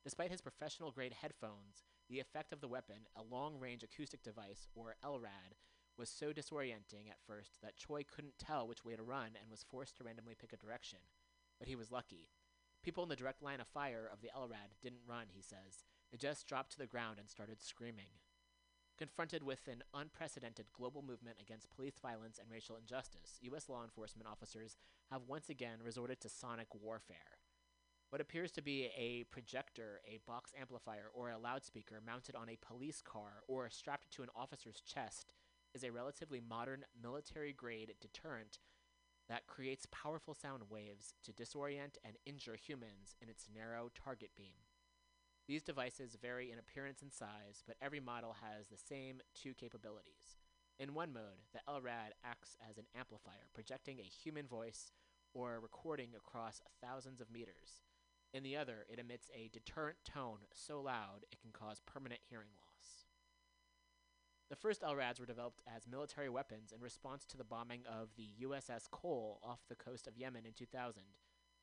Despite his professional grade headphones, the effect of the weapon, a long range acoustic device, or LRAD, was so disorienting at first that Choi couldn't tell which way to run and was forced to randomly pick a direction. But he was lucky. People in the direct line of fire of the LRAD didn't run, he says. They just dropped to the ground and started screaming. Confronted with an unprecedented global movement against police violence and racial injustice, U.S. law enforcement officers have once again resorted to sonic warfare. What appears to be a projector, a box amplifier, or a loudspeaker mounted on a police car or strapped to an officer's chest is a relatively modern military grade deterrent that creates powerful sound waves to disorient and injure humans in its narrow target beam. These devices vary in appearance and size, but every model has the same two capabilities. In one mode, the LRAD acts as an amplifier, projecting a human voice or recording across thousands of meters. In the other, it emits a deterrent tone so loud it can cause permanent hearing loss. The first LRADs were developed as military weapons in response to the bombing of the USS Cole off the coast of Yemen in 2000.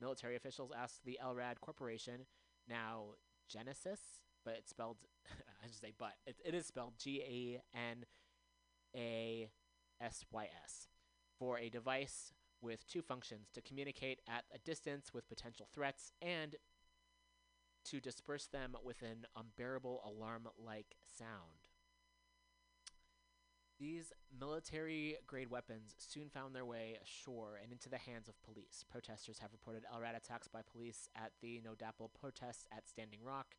Military officials asked the LRAD Corporation, now Genasys, but it's spelled I should say but. It, it is spelled G A N A S Y S for a device with two functions to communicate at a distance with potential threats and to disperse them with an unbearable alarm like sound. These military grade weapons soon found their way ashore and into the hands of police. Protesters have reported LRAD attacks by police at the No DAPL protests at Standing Rock,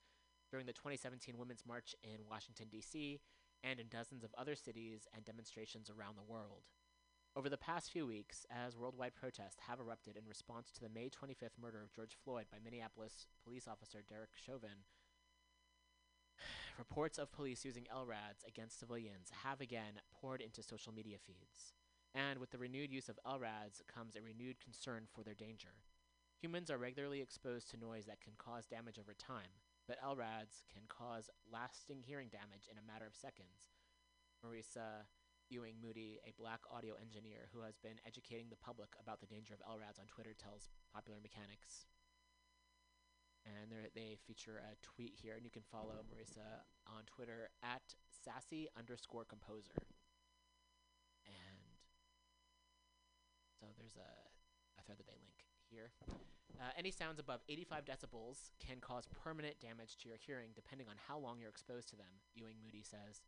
during the 2017 Women's March in Washington, D.C., and in dozens of other cities and demonstrations around the world. Over the past few weeks, as worldwide protests have erupted in response to the May 25th murder of George Floyd by Minneapolis police officer Derek Chauvin, reports of police using LRADs against civilians have again poured into social media feeds. And with the renewed use of LRADs comes a renewed concern for their danger. Humans are regularly exposed to noise that can cause damage over time, but LRADs can cause lasting hearing damage in a matter of seconds. Marisa Ewing Moody, a black audio engineer who has been educating the public about the danger of LRADs on Twitter, tells Popular Mechanics. And they feature a tweet here, and you can follow Marisa on Twitter at sassy underscore composer. And so there's a, a thread that they link here. Uh, any sounds above 85 decibels can cause permanent damage to your hearing depending on how long you're exposed to them, Ewing Moody says.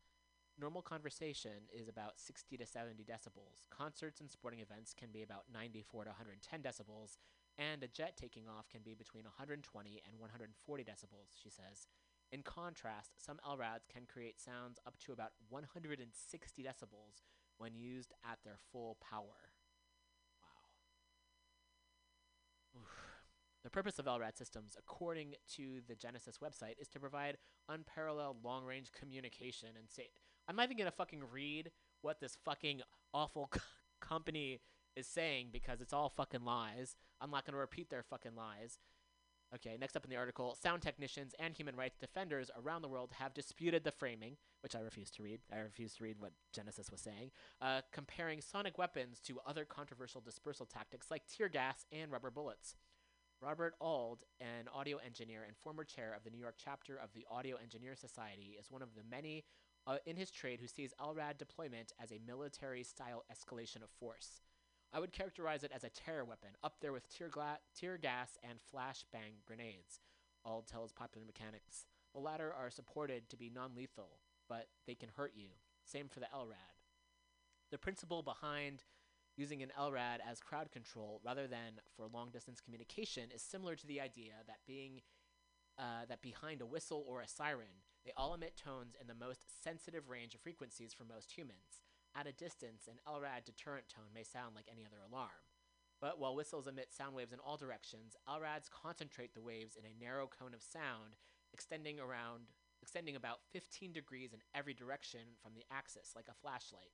Normal conversation is about 60 to 70 decibels. Concerts and sporting events can be about 94 to 110 decibels, and a jet taking off can be between 120 and 140 decibels, she says. In contrast, some LRADs can create sounds up to about 160 decibels when used at their full power. Wow. The purpose of LRAD systems, according to the Genasys website, is to provide unparalleled long range communication and say. I'm not even going to fucking read what this fucking awful company is saying because it's all fucking lies. I'm not going to repeat their fucking lies. Okay, next up in the article sound technicians and human rights defenders around the world have disputed the framing, which I refuse to read. I refuse to read what Genasys was saying, uh, comparing sonic weapons to other controversial dispersal tactics like tear gas and rubber bullets. Robert Auld, an audio engineer and former chair of the New York chapter of the Audio Engineer Society, is one of the many uh, in his trade who sees LRAD deployment as a military style escalation of force. I would characterize it as a terror weapon, up there with tear, gla- tear gas and flashbang grenades, Auld tells Popular Mechanics. The latter are supported to be non lethal, but they can hurt you. Same for the LRAD. The principle behind using an LRAD as crowd control rather than for long distance communication is similar to the idea that being uh, that behind a whistle or a siren, they all emit tones in the most sensitive range of frequencies for most humans. At a distance, an LRAD deterrent tone may sound like any other alarm. But while whistles emit sound waves in all directions, LRADs concentrate the waves in a narrow cone of sound, extending around extending about 15 degrees in every direction from the axis, like a flashlight.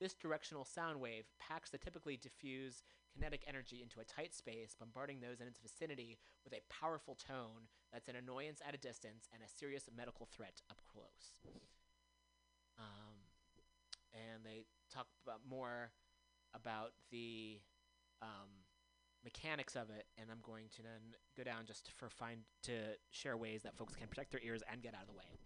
This directional sound wave packs the typically diffuse kinetic energy into a tight space, bombarding those in its vicinity with a powerful tone that's an annoyance at a distance and a serious medical threat up close. And they talk about more about the um, mechanics of it, and I'm going to then go down just for find to share ways that folks can protect their ears and get out of the way.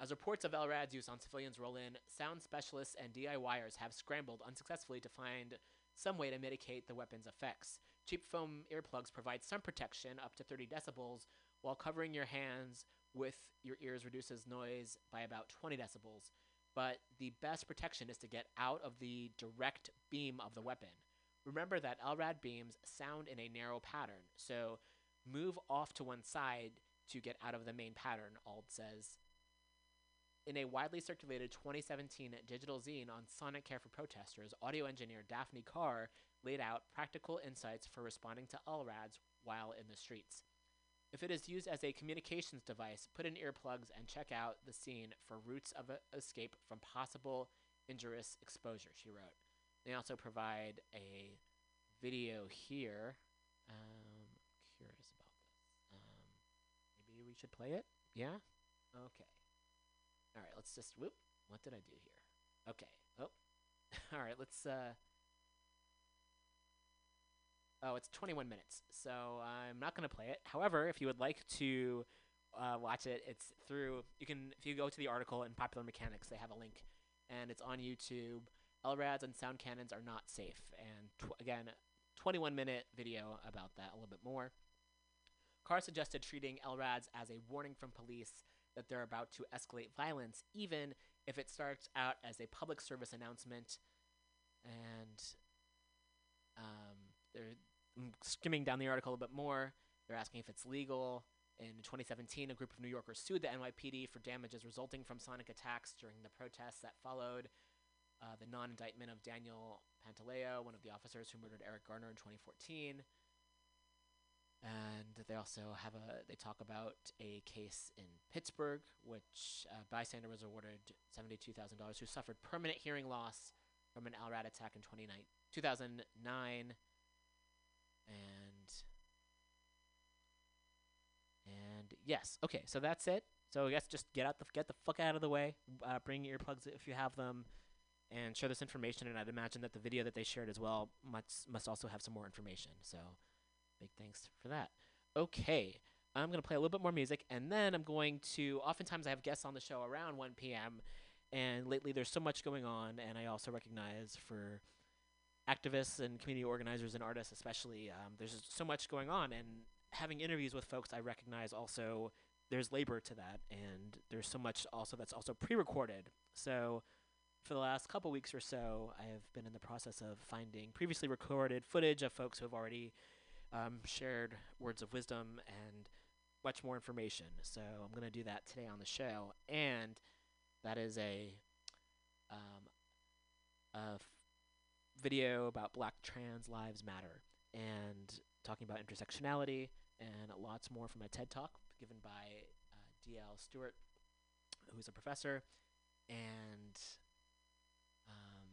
As reports of LRAD's use on civilians roll in, sound specialists and DIYers have scrambled unsuccessfully to find some way to mitigate the weapon's effects. Cheap foam earplugs provide some protection up to 30 decibels, while covering your hands with your ears reduces noise by about 20 decibels. But the best protection is to get out of the direct beam of the weapon. Remember that LRAD beams sound in a narrow pattern, so move off to one side to get out of the main pattern, Auld says. In a widely circulated 2017 digital zine on sonic care for protesters, audio engineer Daphne Carr laid out practical insights for responding to LRADs while in the streets. If it is used as a communications device, put in earplugs and check out the scene for routes of escape from possible injurious exposure, she wrote. They also provide a video here. Um, curious about this. Um, maybe we should play it? Yeah? Okay. All right, let's just whoop. What did I do here? Okay. Oh. All right, let's uh Oh, it's 21 minutes. So I'm not going to play it. However, if you would like to uh, watch it. It's through you can if you go to the article in Popular Mechanics, they have a link, and it's on YouTube. LRADs and sound cannons are not safe, and tw- again, 21 minute video about that a little bit more. Carr suggested treating LRADs as a warning from police that they're about to escalate violence, even if it starts out as a public service announcement. And um, they're I'm skimming down the article a bit more. They're asking if it's legal. In 2017, a group of New Yorkers sued the NYPD for damages resulting from sonic attacks during the protests that followed uh, the non indictment of Daniel Pantaleo, one of the officers who murdered Eric Garner in 2014. And they also have a, they talk about a case in Pittsburgh, which a bystander was awarded $72,000 who suffered permanent hearing loss from an LRAD attack in 2009. And and yes, okay, so that's it. So I guess just get out the get the fuck out of the way. Uh, bring earplugs if you have them, and share this information. And I'd imagine that the video that they shared as well must must also have some more information. So big thanks for that. Okay, I'm gonna play a little bit more music, and then I'm going to. Oftentimes I have guests on the show around 1 p.m. And lately there's so much going on, and I also recognize for activists and community organizers and artists especially um, there's just so much going on and having interviews with folks i recognize also there's labor to that and there's so much also that's also pre-recorded. So for the last couple weeks or so i have been in the process of finding previously recorded footage of folks who have already um, shared words of wisdom and much more information. So i'm going to do that today on the show and that is a um, a video about Black Trans Lives Matter and talking about intersectionality and lots more from a TED talk given by uh, D.L. Stewart, who's a professor and um,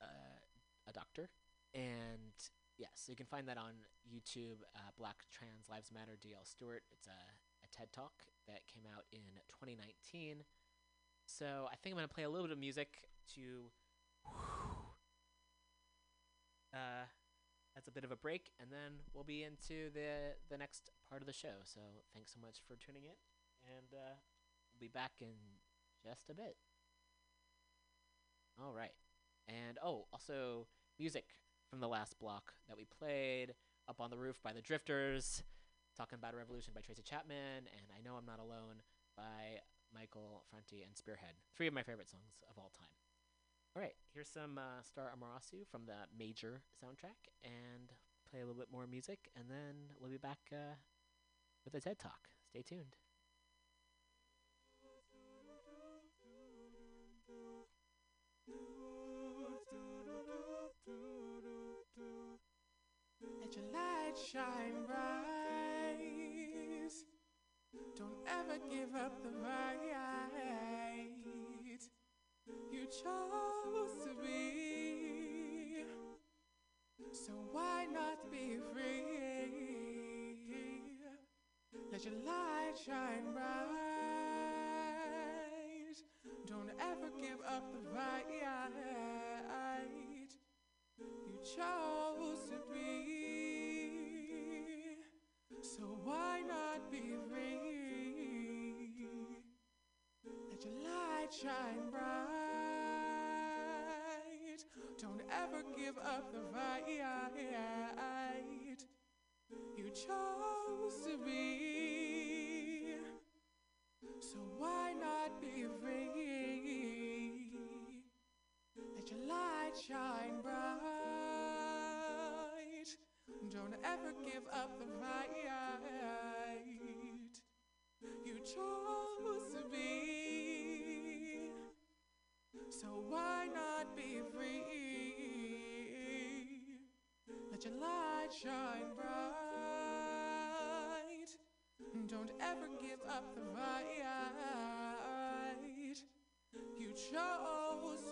uh, a doctor. And yes, so you can find that on YouTube, uh, Black Trans Lives Matter, D.L. Stewart. It's a, a TED talk that came out in 2019. So I think I'm going to play a little bit of music to uh, that's a bit of a break, and then we'll be into the the next part of the show. So thanks so much for tuning in, and uh, we'll be back in just a bit. All right, and oh, also music from the last block that we played, "Up on the Roof" by the Drifters, "Talking About a Revolution" by Tracy Chapman, and "I Know I'm Not Alone" by Michael Franti and Spearhead. Three of my favorite songs of all time. All right, here's some uh, Star Amerasu from the Major soundtrack, and play a little bit more music, and then we'll be back uh, with a TED Talk. Stay tuned. Let your light shine bright. Don't ever give up the fight. You chose to be. So why not be free? Let your light shine bright. Don't ever give up the fight. You chose to be. So why not be free? Let your light shine bright. Ever give up the fight. You chose to be. So why not be free? Let your light shine bright. Don't ever give up the fight. You chose to be. So why not be free? Let your light shine bright. Don't ever give up the fight. You chose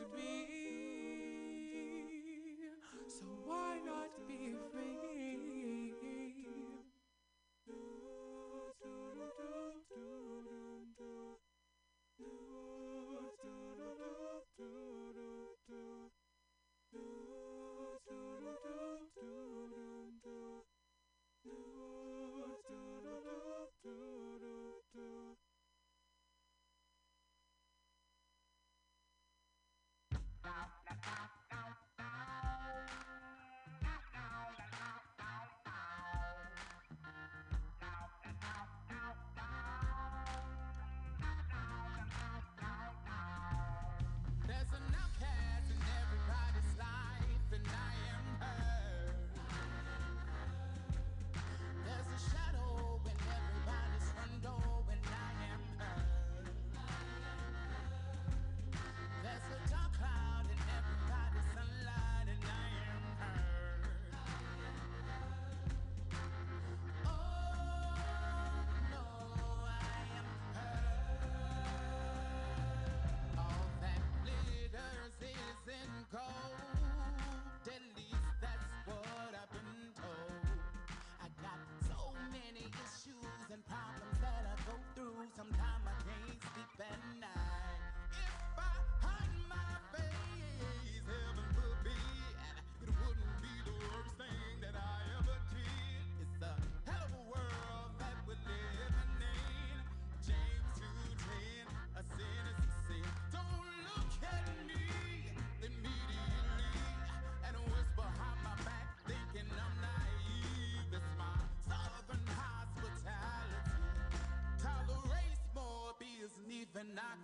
than I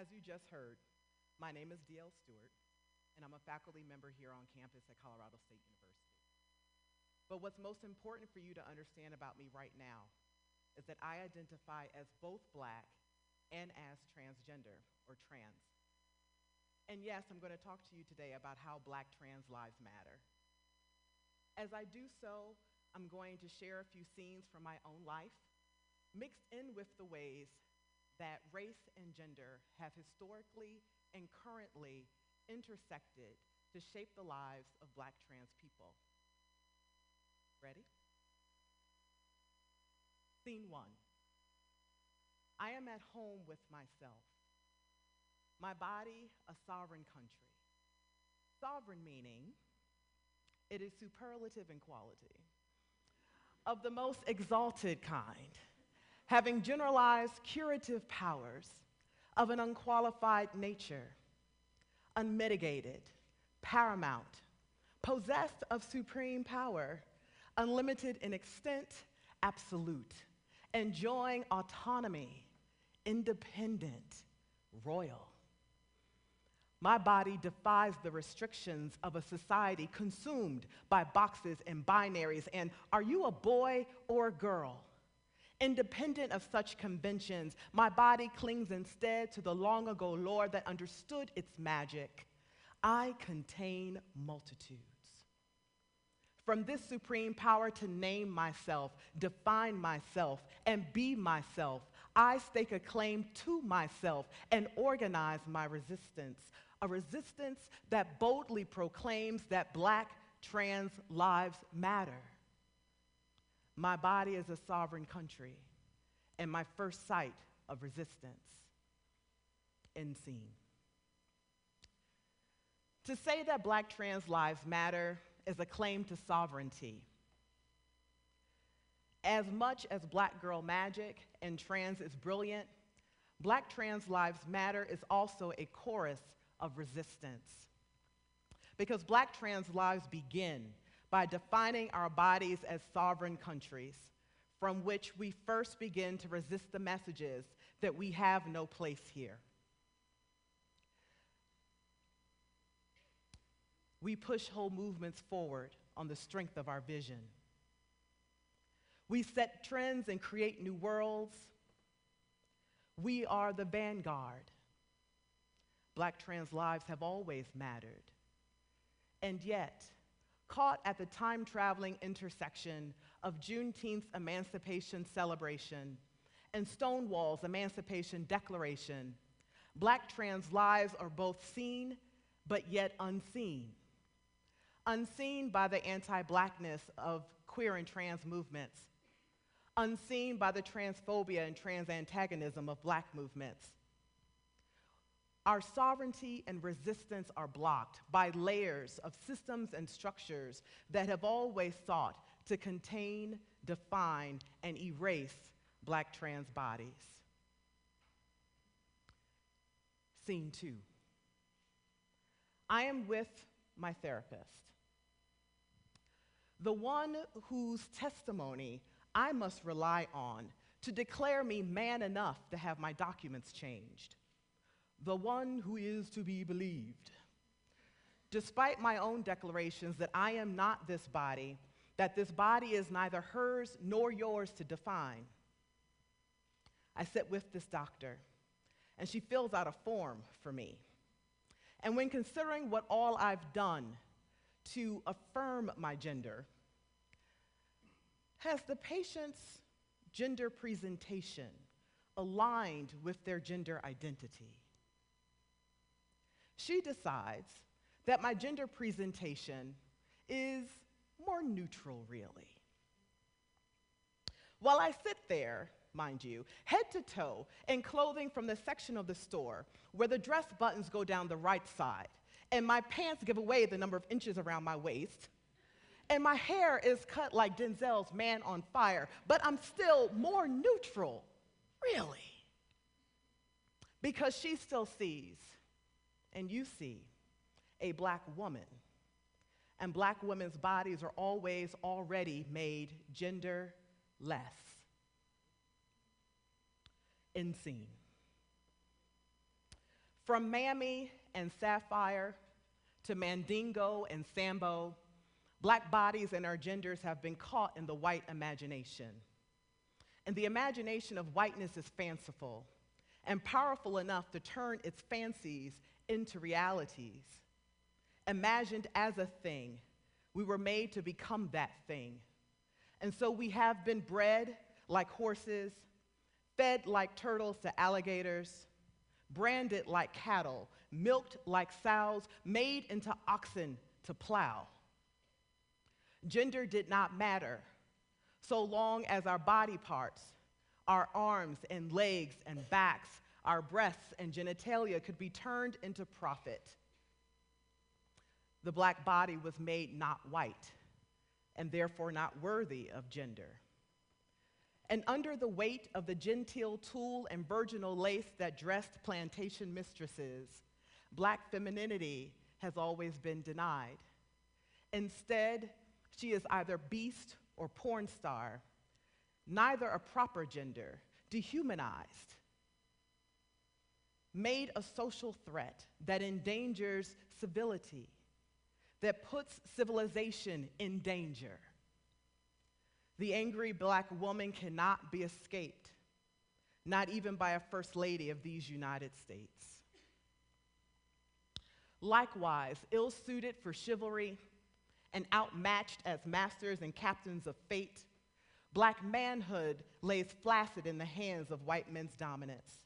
As you just heard, my name is DL Stewart, and I'm a faculty member here on campus at Colorado State University. But what's most important for you to understand about me right now is that I identify as both black and as transgender or trans. And yes, I'm going to talk to you today about how black trans lives matter. As I do so, I'm going to share a few scenes from my own life, mixed in with the ways that race and gender have historically and currently intersected to shape the lives of black trans people. Ready? Scene one. I am at home with myself. My body, a sovereign country. Sovereign meaning it is superlative in quality, of the most exalted kind, having generalized curative powers of an unqualified nature, unmitigated, paramount, possessed of supreme power, unlimited in extent, absolute, enjoying autonomy, independent, royal. My body defies the restrictions of a society consumed by boxes and binaries and are you a boy or a girl? Independent of such conventions, my body clings instead to the long ago Lord that understood its magic. I contain multitudes. From this supreme power to name myself, define myself, and be myself, I stake a claim to myself and organize my resistance. A resistance that boldly proclaims that black trans lives matter. My body is a sovereign country and my first site of resistance. End scene. To say that black trans lives matter is a claim to sovereignty. As much as Black Girl Magic and trans is brilliant, Black Trans Lives Matter is also a chorus of resistance. Because Black trans lives begin by defining our bodies as sovereign countries from which we first begin to resist the messages that we have no place here. We push whole movements forward on the strength of our vision. We set trends and create new worlds. We are the vanguard. Black trans lives have always mattered. And yet, caught at the time traveling intersection of Juneteenth's Emancipation Celebration and Stonewall's Emancipation Declaration, black trans lives are both seen but yet unseen. Unseen by the anti blackness of queer and trans movements, unseen by the transphobia and trans antagonism of black movements. Our sovereignty and resistance are blocked by layers of systems and structures that have always sought to contain, define, and erase black trans bodies. Scene two. I am with my therapist, the one whose testimony I must rely on to declare me man enough to have my documents changed, the one who is to be believed. Despite my own declarations that I am not this body, that this body is neither hers nor yours to define. I sit with this doctor, and she fills out a form for me. And when considering what all I've done to affirm my gender, has the patient's gender presentation aligned with their gender identity? She decides that my gender presentation is more neutral, really. While I sit there, mind you, head to toe in clothing from the section of the store where the dress buttons go down the right side, and my pants give away the number of inches around my waist, and my hair is cut like Denzel's Man on Fire, but I'm still more neutral, really. Because she still sees, and you see, a black woman. And black women's bodies are always already made gender less. In scene. From Mammy and Sapphire to Mandingo and Sambo, black bodies and our genders have been caught in the white imagination. And the imagination of whiteness is fanciful and powerful enough to turn its fancies into realities. Imagined as a thing, we were made to become that thing. And so we have been bred like horses, fed like turtles to alligators, branded like cattle, milked like sows, made into oxen to plow. Gender did not matter so long as our body parts, our arms and legs and backs, our breasts and genitalia could be turned into profit. The black body was made not white and therefore not worthy of gender. And under the weight of the genteel tulle and virginal lace that dressed plantation mistresses, black femininity has always been denied. Instead, she is either beast or porn star, neither a proper gender, dehumanized, made a social threat that endangers civility, that puts civilization in danger. The angry black woman cannot be escaped, not even by a first lady of these United States. Likewise, ill suited for chivalry and outmatched as masters and captains of fate, black manhood lays flaccid in the hands of white men's dominance.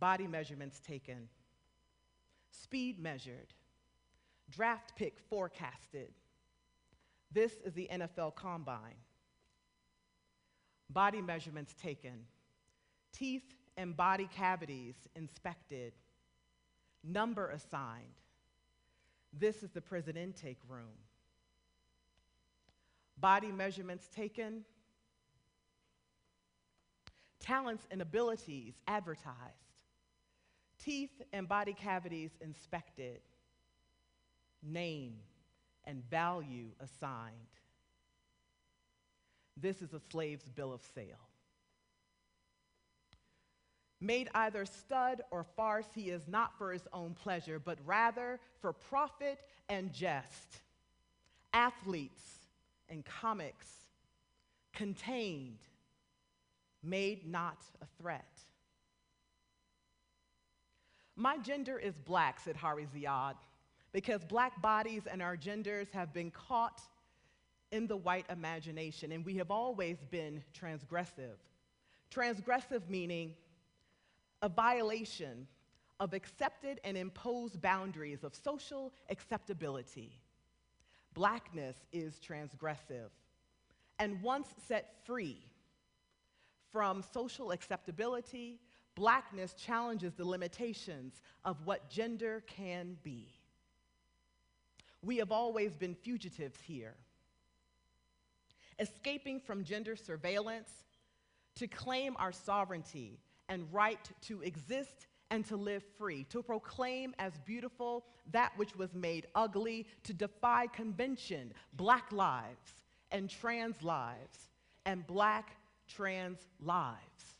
Body measurements taken, speed measured, draft pick forecasted. This is the NFL combine. Body measurements taken, teeth and body cavities inspected, number assigned. This is the prison intake room. Body measurements taken, talents and abilities advertised, teeth and body cavities inspected, name and value assigned. This is a slave's bill of sale. Made either stud or farce, he is not for his own pleasure, but rather for profit and jest. Athletes and comics contained, made not a threat. My gender is black, said Hari Ziyad, because black bodies and our genders have been caught in the white imagination, and we have always been transgressive. Transgressive meaning a violation of accepted and imposed boundaries of social acceptability. Blackness is transgressive. And once set free from social acceptability, blackness challenges the limitations of what gender can be. We have always been fugitives here, escaping from gender surveillance to claim our sovereignty and right to exist and to live free, to proclaim as beautiful that which was made ugly, to defy convention, black lives and trans lives, and black trans lives.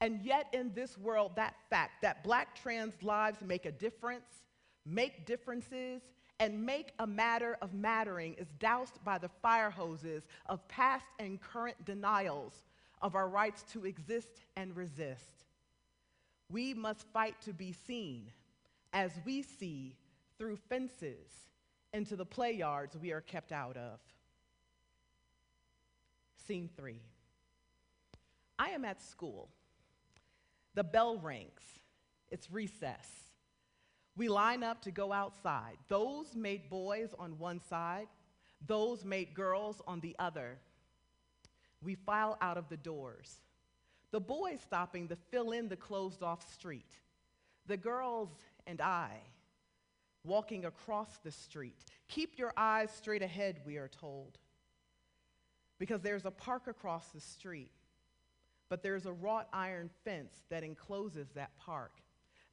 And yet, in this world, that fact that black trans lives make a difference, make differences, and make a matter of mattering is doused by the fire hoses of past and current denials of our rights to exist and resist. We must fight to be seen as we see through fences into the play yards we are kept out of. Scene three. I am at school. The bell rings. It's recess. We line up to go outside. Those made boys on one side, those made girls on the other. We file out of the doors. The boys stopping to fill in the closed off street. The girls and I walking across the street. Keep your eyes straight ahead, we are told. Because there's a park across the street, but there's a wrought iron fence that encloses that park.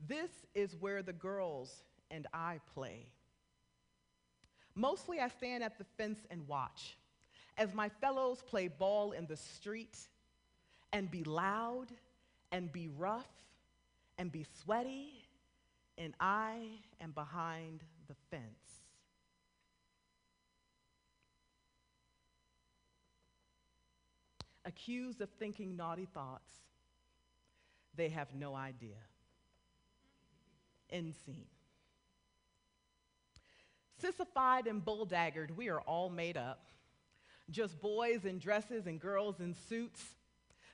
This is where the girls and I play. Mostly I stand at the fence and watch as my fellows play ball in the street and be loud and be rough and be sweaty, and I am behind the fence. Accused of thinking naughty thoughts, they have no idea. End scene. Sissified and bulldaggered, we are all made up. Just boys in dresses and girls in suits.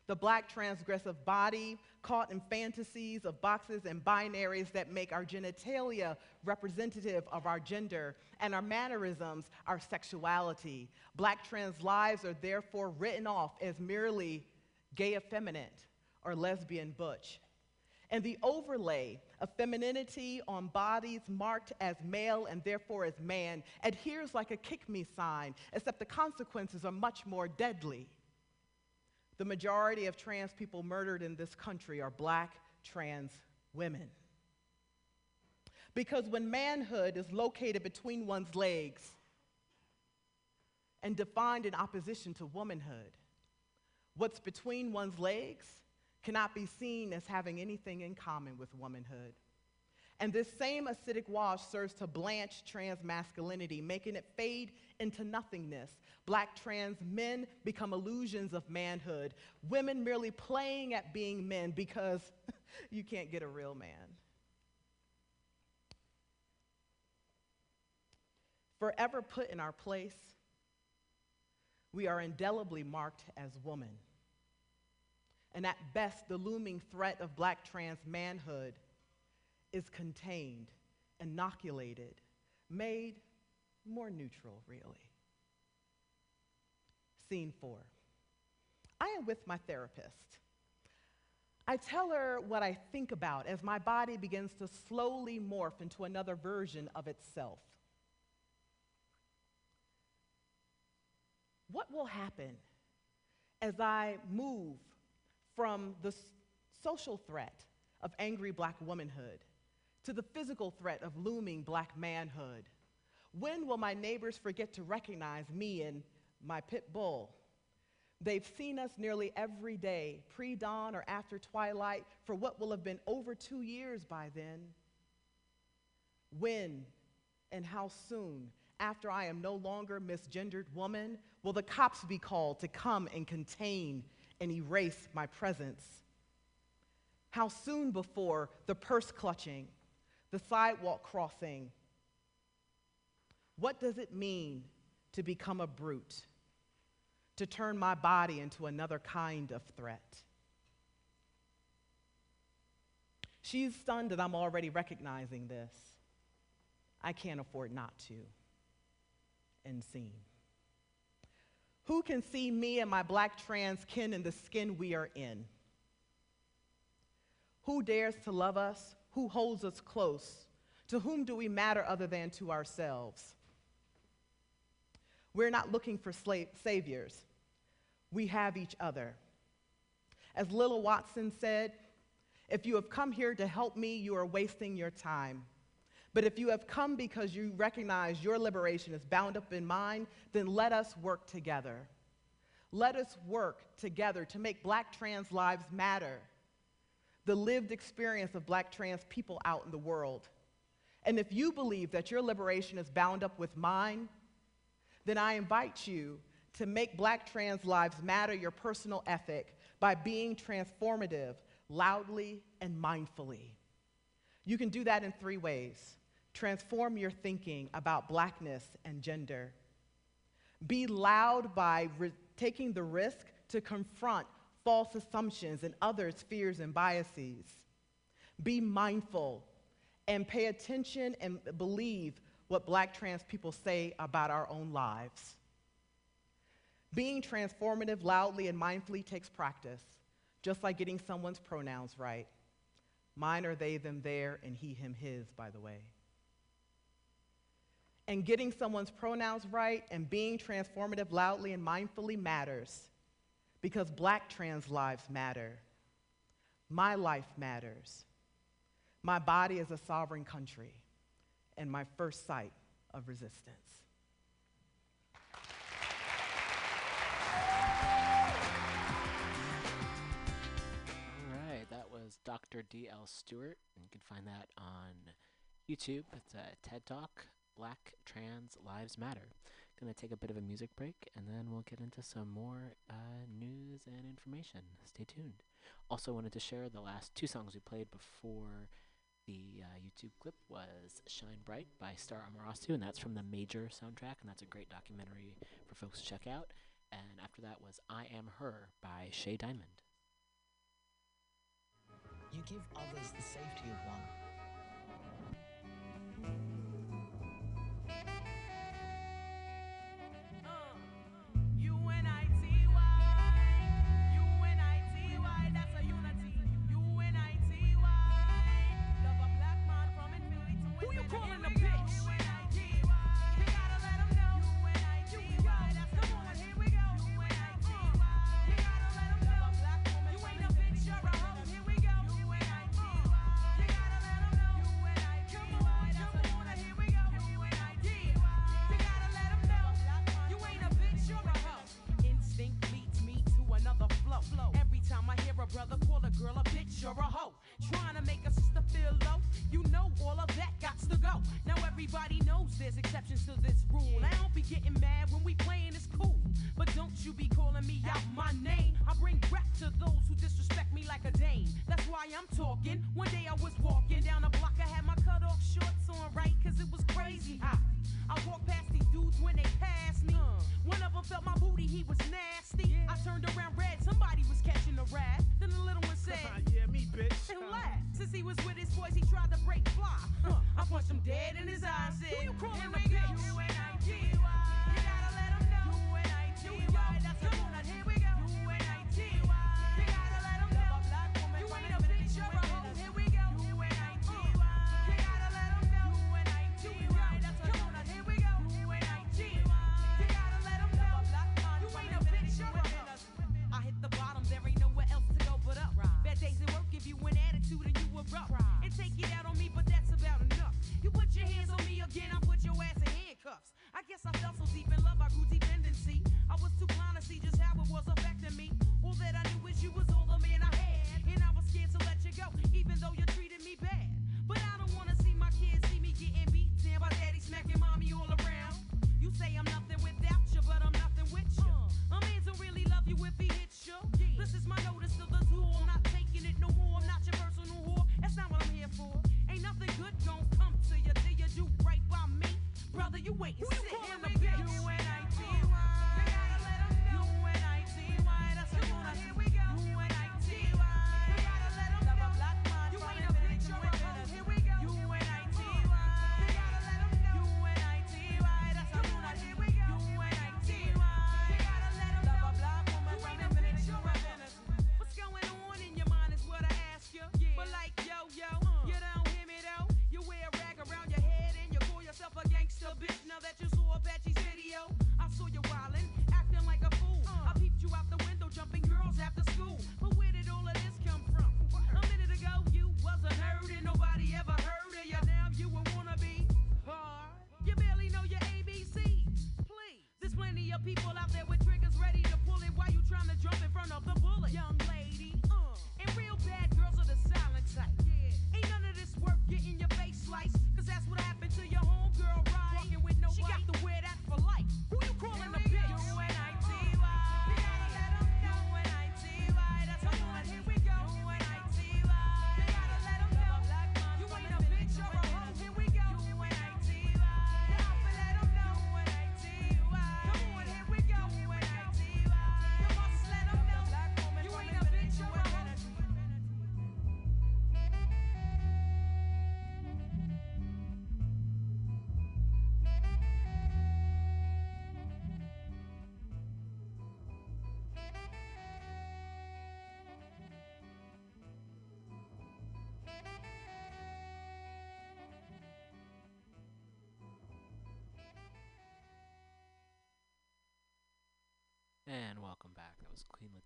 The black transgressive body caught in fantasies of boxes and binaries that make our genitalia representative of our gender and our mannerisms our sexuality. Black trans lives are therefore written off as merely gay effeminate or lesbian butch and the overlay of femininity on bodies marked as male and therefore as man adheres like a kick me sign, except the consequences are much more deadly. The majority of trans people murdered in this country are black trans women. Because when manhood is located between one's legs and defined in opposition to womanhood, what's between one's legs cannot be seen as having anything in common with womanhood. And this same acidic wash serves to blanch trans masculinity, making it fade into nothingness. Black trans men become illusions of manhood, women merely playing at being men because you can't get a real man. Forever put in our place, we are indelibly marked as woman. And at best, the looming threat of black trans manhood is contained, inoculated, made more neutral, really. Scene four. I am with my therapist. I tell her what I think about as my body begins to slowly morph into another version of itself. What will happen as I move from the social threat of angry black womanhood to the physical threat of looming black manhood? When will my neighbors forget to recognize me and my pit bull? They've seen us nearly every day, pre dawn or after twilight, for what will have been over two years by then. When and how soon, after I am no longer misgendered woman, will the cops be called to come and contain and erase my presence? How soon before the purse clutching, the sidewalk crossing, What does it mean to become a brute? To turn my body into another kind of threat? She's stunned that I'm already recognizing this. I can't afford not to. And seen. Who can see me and my black trans kin in the skin we are in? Who dares to love us? Who holds us close? To whom do we matter other than to ourselves? We're not looking for slave saviors. We have each other. As Lilla Watson said, if you have come here to help me, you are wasting your time. But if you have come because you recognize your liberation is bound up in mine, then let us work together. Let us work together to make black trans lives matter. The lived experience of black trans people out in the world. And if you believe that your liberation is bound up with mine, then I invite you to make black trans lives matter your personal ethic by being transformative loudly and mindfully. You can do that in three ways transform your thinking about blackness and gender. Be loud by taking the risk to confront false assumptions and others' fears and biases. Be mindful and pay attention and believe what black trans people say about our own lives. Being transformative loudly and mindfully takes practice, just like getting someone's pronouns right. Mine are they, them, their, and he, him, his, by the way. And getting someone's pronouns right and being transformative loudly and mindfully matters because black trans lives matter. My life matters. My body is a sovereign country and my first site of resistance. All right, that was Dr. D.L. Stewart, and you can find that on YouTube. It's a TED Talk, Black Trans Lives Matter. Gonna take a bit of a music break, and then we'll get into some more uh, news and information. Stay tuned. Also, wanted to share the last two songs we played before the uh, YouTube clip was Shine Bright by Star Amerasu, and that's from the Major soundtrack, and that's a great documentary for folks to check out. And after that was I Am Her by Shea Diamond. You give others the safety of one. Eyes. You wait and sit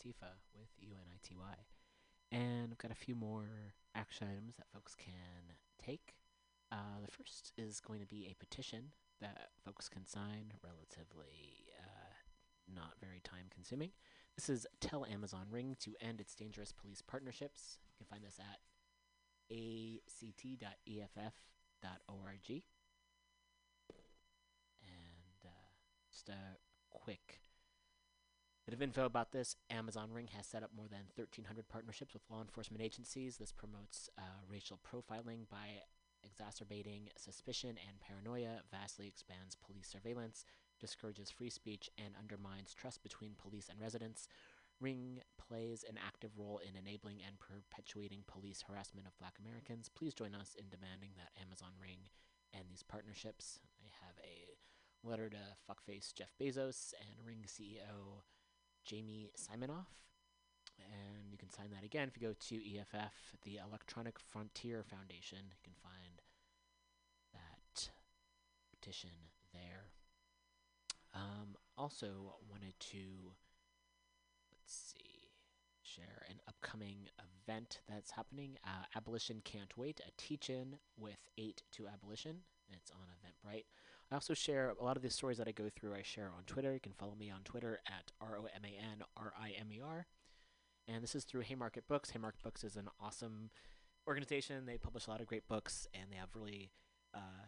Latifah with UNITY. And I've got a few more action items that folks can take. Uh, the first is going to be a petition that folks can sign, relatively uh, not very time consuming. This is Tell Amazon Ring to End Its Dangerous Police Partnerships. You can find this at act.eff.org. And uh, just a quick Bit of info about this Amazon Ring has set up more than 1,300 partnerships with law enforcement agencies. This promotes uh, racial profiling by exacerbating suspicion and paranoia, vastly expands police surveillance, discourages free speech, and undermines trust between police and residents. Ring plays an active role in enabling and perpetuating police harassment of black Americans. Please join us in demanding that Amazon Ring end these partnerships. I have a letter to fuckface Jeff Bezos and Ring CEO Jamie Siminoff. And you can sign that again if you go to EFF, the Electronic Frontier Foundation. You can find that petition there. Um, also, wanted to, let's see, share an upcoming event that's happening. Uh, Abolition Can't Wait, a teach in with 8 to Abolition. It's on Eventbrite. I also share a lot of the stories that I go through. I share on Twitter. You can follow me on Twitter at R O M A N R I M E R. And this is through Haymarket Books. Haymarket Books is an awesome organization. They publish a lot of great books, and they have really uh,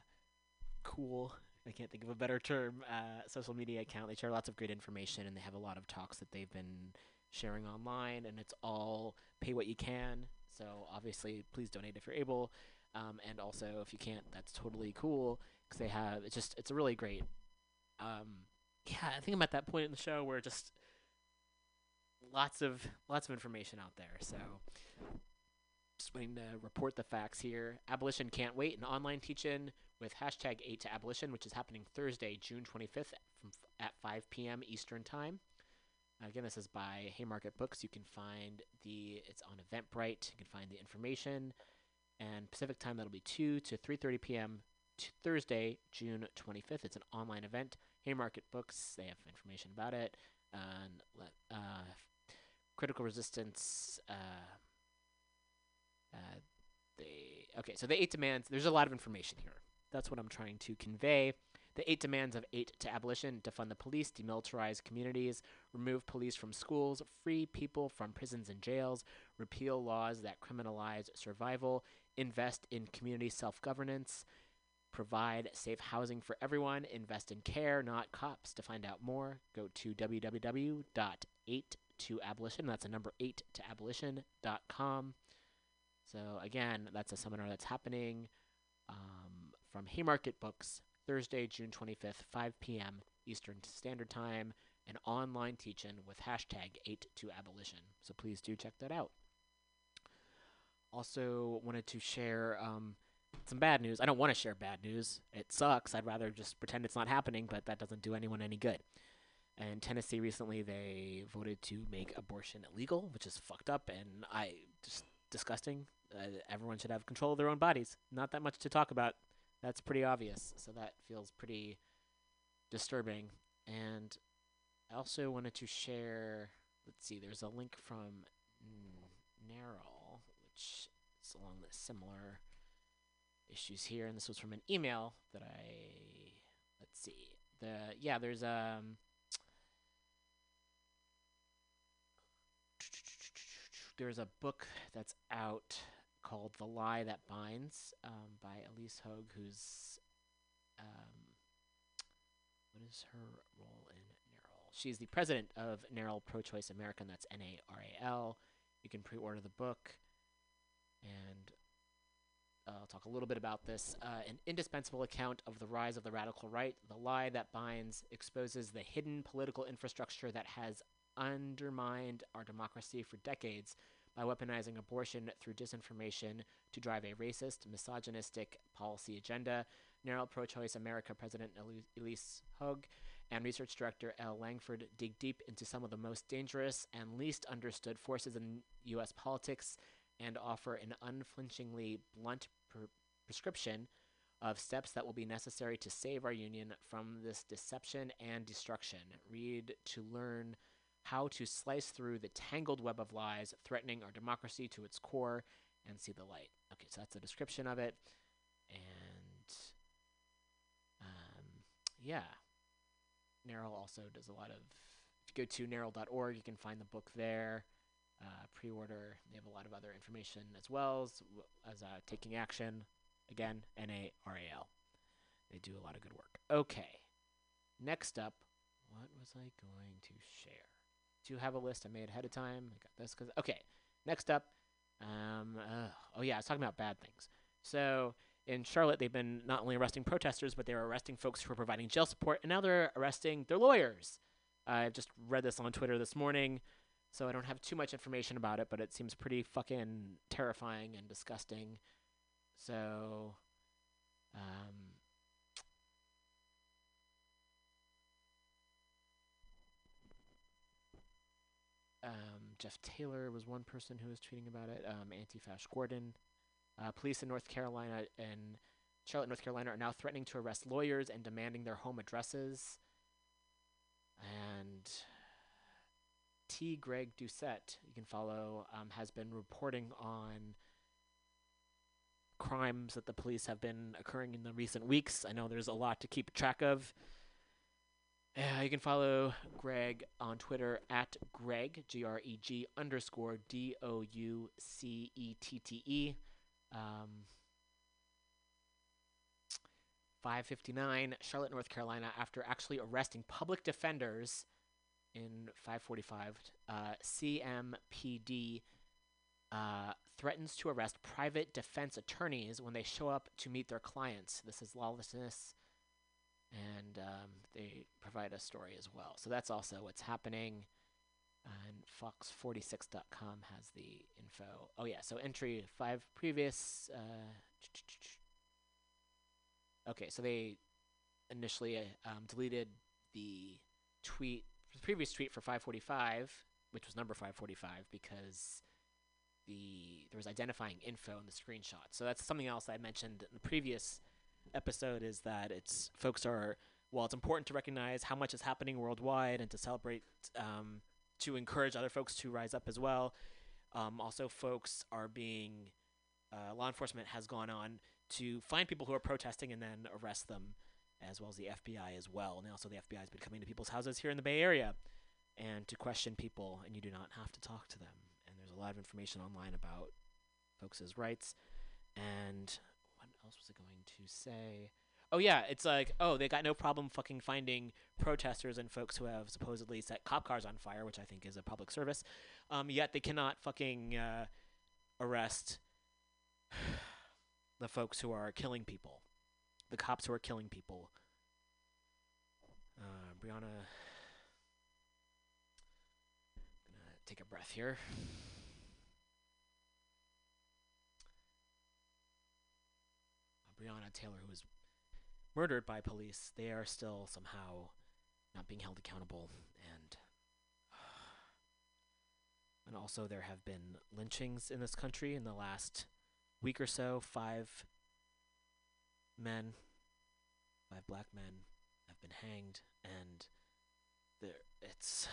cool. I can't think of a better term. Uh, social media account. They share lots of great information, and they have a lot of talks that they've been sharing online, and it's all pay what you can. So obviously, please donate if you're able. Um, and also, if you can't, that's totally cool they have it's just it's a really great. Um, yeah, I think I'm at that point in the show where just lots of lots of information out there. So just waiting to report the facts here. Abolition can't wait. An online teach-in with hashtag 8 to abolition, which is happening Thursday, June 25th from at 5 p.m. Eastern time. Again, this is by Haymarket Books. You can find the it's on Eventbrite. You can find the information. And Pacific time that'll be 2 to 3:30 p.m. T- Thursday, June 25th. It's an online event. Haymarket Books. They have information about it. And let, uh, critical resistance. Uh, uh, they okay. So the eight demands. There's a lot of information here. That's what I'm trying to convey. The eight demands of eight to abolition: defund the police, demilitarize communities, remove police from schools, free people from prisons and jails, repeal laws that criminalize survival, invest in community self-governance, provide safe housing for everyone, invest in care, not cops. To find out more, go to www.8toabolition. That's a number 8 to abolition.com. So again, that's a seminar that's happening um, from Haymarket Books Thursday, June 25th, 5 p.m. Eastern Standard Time, an online teach-in with hashtag 8 to abolition. So please do check that out. Also wanted to share um, some bad news. I don't want to share bad news. It sucks. I'd rather just pretend it's not happening, but that doesn't do anyone any good. And Tennessee recently they voted to make abortion illegal, which is fucked up and I just disgusting. Uh, everyone should have control of their own bodies. Not that much to talk about. That's pretty obvious. So that feels pretty disturbing. And I also wanted to share. Let's see. There's a link from NARAL, which is along the similar issues here, and this was from an email that I. Let's see. The yeah. There's um. There's a book that's out called The Lie That Binds um, by Ilyse Hogue, who's um, what is her role in NARAL? She's the president of NARAL Pro Choice America, and that's N A R A L. You can pre order the book, and I'll talk a little bit about this. Uh, an indispensable account of the rise of the radical right, The Lie That Binds, exposes the hidden political infrastructure that has undermined our democracy for decades by weaponizing abortion through disinformation to drive a racist, misogynistic policy agenda. NARAL Pro Choice America President Ilyse Hogue and Research Director Ellie Langford dig deep into some of the most dangerous and least understood forces in U.S. politics and offer an unflinchingly blunt per- prescription of steps that will be necessary to save our union from this deception and destruction. Read to learn how to slice through the tangled web of lies threatening our democracy to its core and see the light. Okay, so that's a description of it. And um, yeah, NARAL also does a lot of. If you go to naral.org, you can find the book there. Uh, pre-order. They have a lot of other information as well as, as uh, taking action. Again, N A R A L. They do a lot of good work. Okay. Next up, what was I going to share? Do you have a list I made ahead of time? I got this because okay. Next up, um, uh, oh yeah, I was talking about bad things. So in Charlotte, they've been not only arresting protesters, but they're arresting folks who are providing jail support, and now they're arresting their lawyers. I just read this on Twitter this morning, so I don't have too much information about it, but it seems pretty fucking terrifying and disgusting. So, um, um, Jeff Taylor was one person who was tweeting about it. Um, Anti-Fash Gordon. Uh, police in North Carolina and Charlotte, North Carolina, are now threatening to arrest lawyers and demanding their home addresses. And T. Greg Doucette, you can follow, um, has been reporting on crimes that the police have been occurring in the recent weeks. I know there's a lot to keep track of. Uh, you can follow Greg on Twitter at Greg, G R E G underscore D O U C E T T E. Um, 559, Charlotte, North Carolina, after actually arresting public defenders in 545, uh, CMPD uh, threatens to arrest private defense attorneys when they show up to meet their clients. This is lawlessness, and um, they provide a story as well. So that's also what's happening. And Fox46.com has the info. Oh yeah, so entry five previous. Uh, okay, so they initially um, deleted the tweet, the previous tweet for 545, which was number 545, because the there was identifying info in the screenshot. So that's something else I mentioned in the previous episode is that it's folks are while it's important to recognize how much is happening worldwide and to celebrate um, to encourage other folks to rise up as well. Um, also, folks are being uh, law enforcement has gone on to find people who are protesting and then arrest them, as well as the FBI as well. And also, the FBI has been coming to people's houses here in the Bay Area and to question people, and you do not have to talk to them. And there's a lot of information online about folks' rights. And what else was I going to say? Oh yeah, it's like oh they got no problem fucking finding protesters and folks who have supposedly set cop cars on fire, which I think is a public service. Um, yet they cannot fucking uh, arrest the folks who are killing people, the cops who are killing people Breonna. Gonna take a breath here. Uh, Breonna Taylor, who was murdered by police, they are still somehow not being held accountable, and and also there have been lynchings in this country in the last week or so. Five men, five black men, have been hanged, and there it's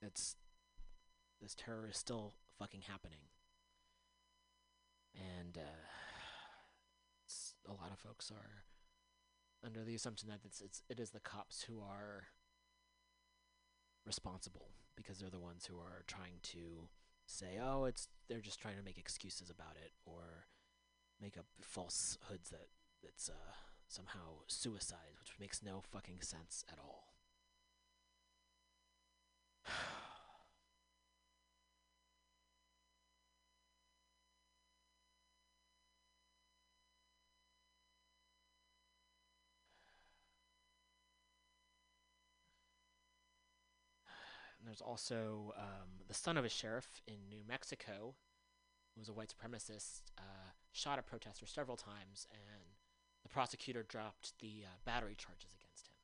it's this terror is still fucking happening, and uh, a lot of folks are under the assumption that it's, it's it is the cops who are responsible because they're the ones who are trying to say, oh, it's they're just trying to make excuses about it or make up falsehoods that it's uh, somehow suicide, which makes no fucking sense at all. There's also um, the son of a sheriff in New Mexico, who was a white supremacist, uh, shot a protester several times, and the prosecutor dropped the uh, battery charges against him.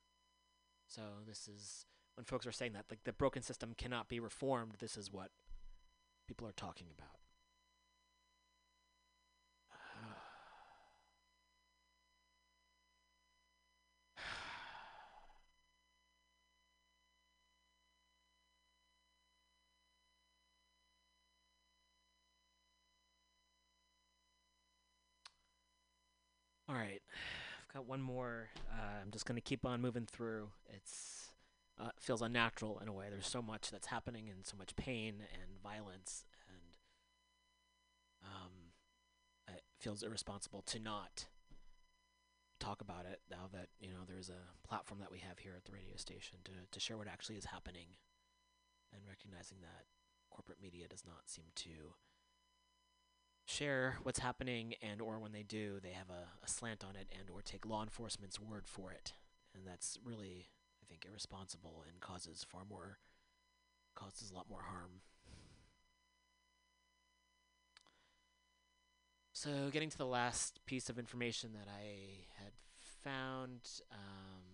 So this is when folks are saying that like the broken system cannot be reformed. This is what people are talking about. All right, I've got one more. Uh, I'm just gonna keep on moving through. It's uh, feels unnatural in a way. There's so much that's happening and so much pain and violence, and um, it feels irresponsible to not talk about it now that you know there's a platform that we have here at the radio station to to share what actually is happening, and recognizing that corporate media does not seem to share what's happening and or when they do they have a, a slant on it and or take law enforcement's word for it. And that's really i think irresponsible and causes far more causes a lot more harm. So getting to the last piece of information that i had found um,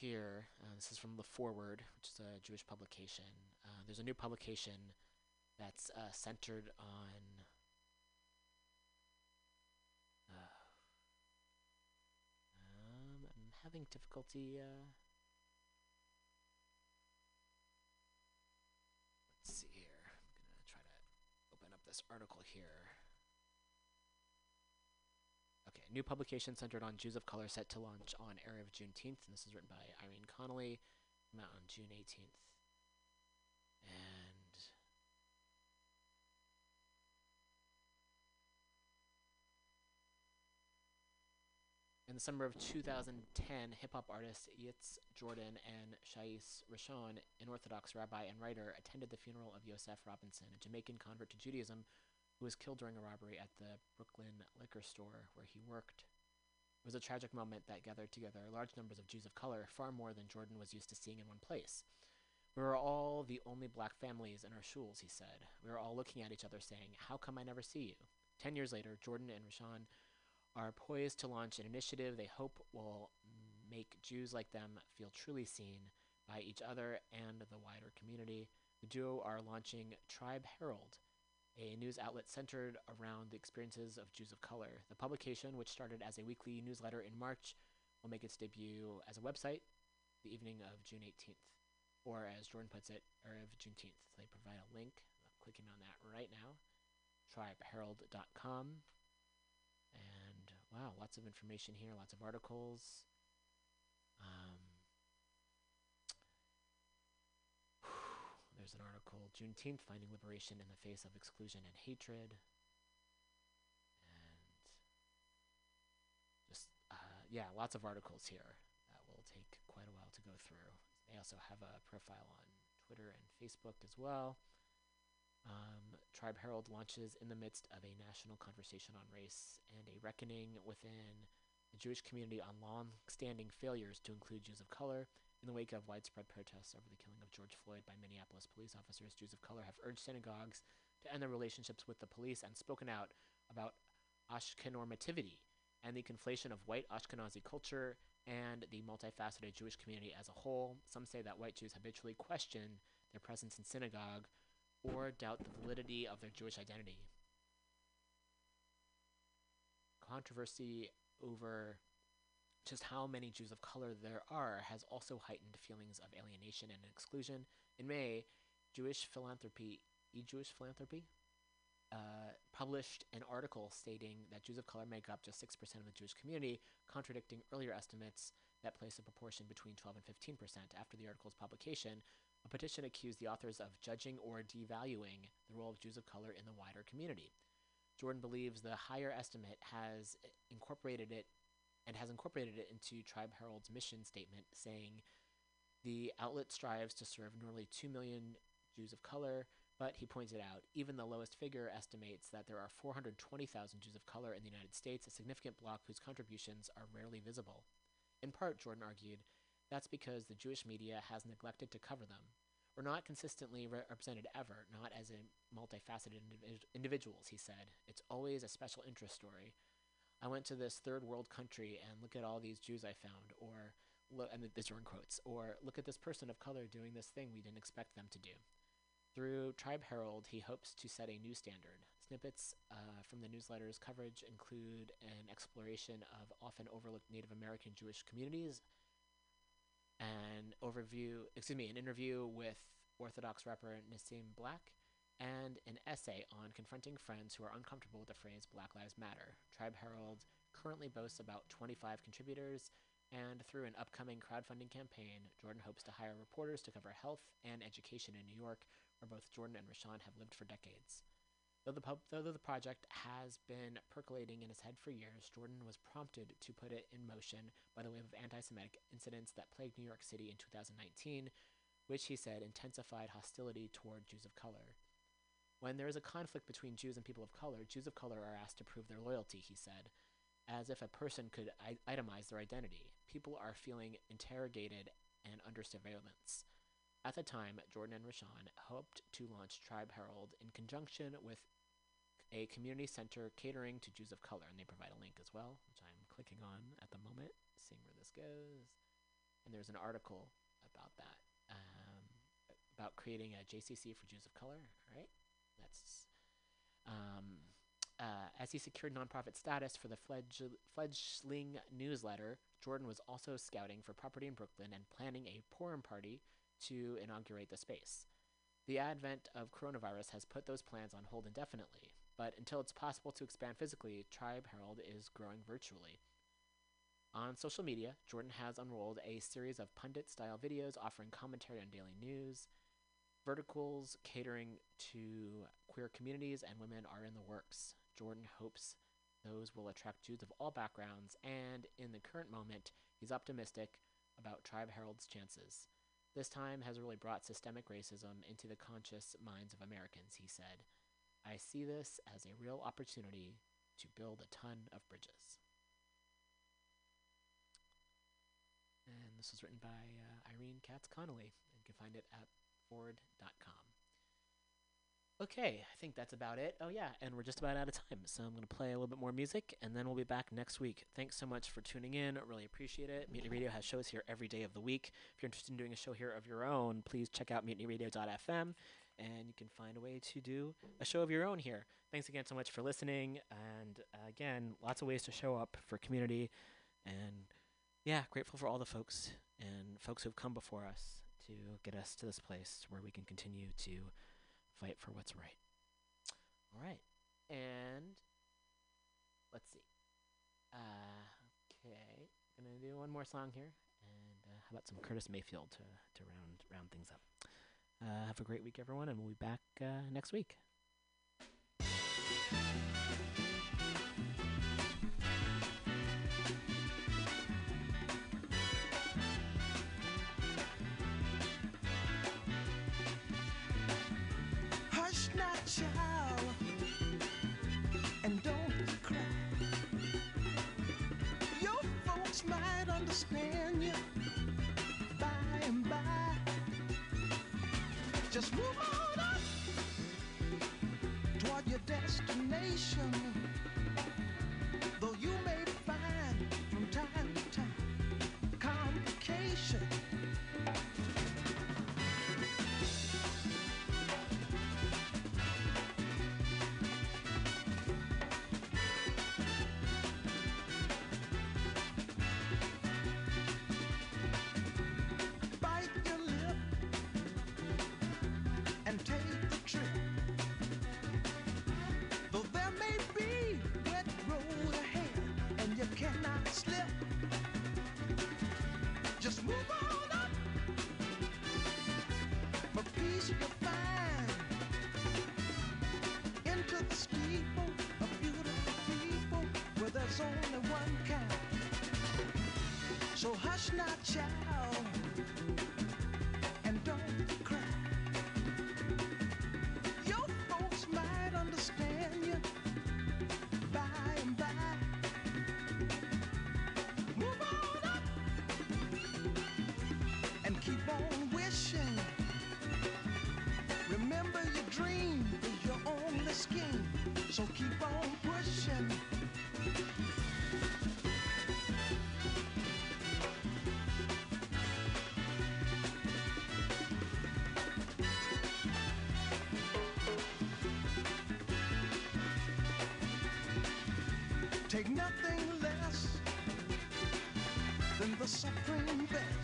here uh, this is from the forward which is a jewish publication. Uh, there's a new publication that's uh, centered on uh, um, I'm having difficulty uh, let's see here. I'm gonna try to open up this article here. Okay new publication centered on Jews of color set to launch on Erev Juneteenth and this is written by Irene Connolly out on June 18th In the summer of 2010, hip hop artist Yitz Jordan and Shais Rishon, an Orthodox rabbi and writer, attended the funeral of Yosef Robinson, a Jamaican convert to Judaism who was killed during a robbery at the Brooklyn liquor store where he worked. It was a tragic moment that gathered together large numbers of Jews of color, far more than Jordan was used to seeing in one place. We were all the only black families in our shuls, he said. We were all looking at each other saying, How come I never see you? Ten years later, Jordan and Rishon are poised to launch an initiative they hope will make Jews like them feel truly seen by each other and the wider community. The duo are launching Tribe Herald, a news outlet centered around the experiences of Jews of color. The publication, which started as a weekly newsletter in March, will make its debut as a website the evening of June 18th. Or, as Jordan puts it, or of Juneteenth. They provide a link. I'm clicking on that right now. TribeHerald.com. Wow, lots of information here, lots of articles. Um, there's an article Juneteenth Finding Liberation in the Face of Exclusion and Hatred. And just, uh, yeah, lots of articles here that will take quite a while to go through. They also have a profile on Twitter and Facebook as well. Um, Tribe Herald launches in the midst of a national conversation on race and a reckoning within the Jewish community on long-standing failures to include Jews of color. In the wake of widespread protests over the killing of George Floyd by Minneapolis police officers, Jews of color have urged synagogues to end their relationships with the police and spoken out about Ashkenormativity and the conflation of white Ashkenazi culture and the multifaceted Jewish community as a whole. Some say that white Jews habitually question their presence in synagogue or doubt the validity of their Jewish identity. Controversy over just how many Jews of color there are has also heightened feelings of alienation and exclusion. In May, Jewish philanthropy, e-Jewish philanthropy, uh, published an article stating that Jews of color make up just 6% of the Jewish community, contradicting earlier estimates that place a proportion between 12 and 15%. After the article's publication, petition accused the authors of judging or devaluing the role of Jews of color in the wider community. Jordan believes the higher estimate has incorporated it and has incorporated it into Tribe Herald's mission statement, saying the outlet strives to serve nearly 2 million Jews of color, but he pointed out even the lowest figure estimates that there are 420,000 Jews of color in the United States, a significant bloc whose contributions are rarely visible. In part, Jordan argued, that's because the Jewish media has neglected to cover them. We're not consistently re- represented ever, not as a multifaceted individ- individuals, he said. It's always a special interest story. I went to this third world country and look at all these Jews I found, or look, and these are in quotes, or look at this person of color doing this thing we didn't expect them to do. Through Tribe Herald, he hopes to set a new standard. Snippets uh, from the newsletter's coverage include an exploration of often overlooked Native American Jewish communities, an overview, excuse me, an interview with Orthodox rapper Nissim Black, and an essay on confronting friends who are uncomfortable with the phrase Black Lives Matter. Tribe Herald currently boasts about 25 contributors, and through an upcoming crowdfunding campaign, Jordan hopes to hire reporters to cover health and education in New York, where both Jordan and Rishon have lived for decades. Though the, pub- though the project has been percolating in his head for years, Jordan was prompted to put it in motion by the wave of anti Semitic incidents that plagued New York City in 2019, which he said intensified hostility toward Jews of color. When there is a conflict between Jews and people of color, Jews of color are asked to prove their loyalty, he said, as if a person could itemize their identity. People are feeling interrogated and under surveillance. At the time, Jordan and Rishon hoped to launch Tribe Herald in conjunction with a community center catering to Jews of color, and they provide a link as well, which I'm clicking on at the moment, seeing where this goes. And there's an article about that, um, about creating a JCC for Jews of color. All right, that's um, uh, as he secured nonprofit status for the fledg- fledgling newsletter. Jordan was also scouting for property in Brooklyn and planning a Purim party to inaugurate the space. The advent of coronavirus has put those plans on hold indefinitely, but until it's possible to expand physically, Tribe Herald is growing virtually. On social media, Jordan has unrolled a series of pundit style videos offering commentary on daily news. Verticals catering to queer communities and women are in the works. Jordan hopes those will attract Jews of all backgrounds, and in the current moment, he's optimistic about Tribe Herald's chances. This time has really brought systemic racism into the conscious minds of Americans, he said. I see this as a real opportunity to build a ton of bridges. And this was written by uh, Irene Katz Connolly. You can find it at forward.com. Okay, I think that's about it. Oh, yeah, and we're just about out of time, so I'm going to play a little bit more music, and then we'll be back next week. Thanks so much for tuning in. Really appreciate it. Mutiny Radio has shows here every day of the week. If you're interested in doing a show here of your own, please check out mutinyradio.fm, and you can find a way to do a show of your own here. Thanks again so much for listening, and uh, again, lots of ways to show up for community, and yeah, grateful for all the folks and folks who've come before us to get us to this place where we can continue to fight for what's right. All right. And let's see. Uh, okay. Gonna do one more song here. And uh, how about some Curtis Mayfield to, to round round things up. Uh, have a great week, everyone, and we'll be back uh, next week. And don't cry. Your folks might understand you by and by. Just move on toward your destination. Though you may dream is your only scheme, so keep on pushing. Take nothing less than the supreme best.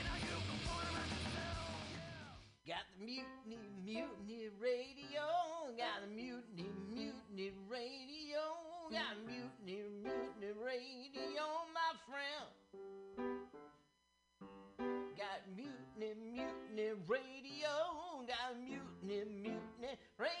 Got the mutiny, mutiny radio. Got the mutiny, mutiny radio. Got the mutiny, mutiny radio, my friend. Got mutiny, mutiny radio. Got mutiny, mutiny radio.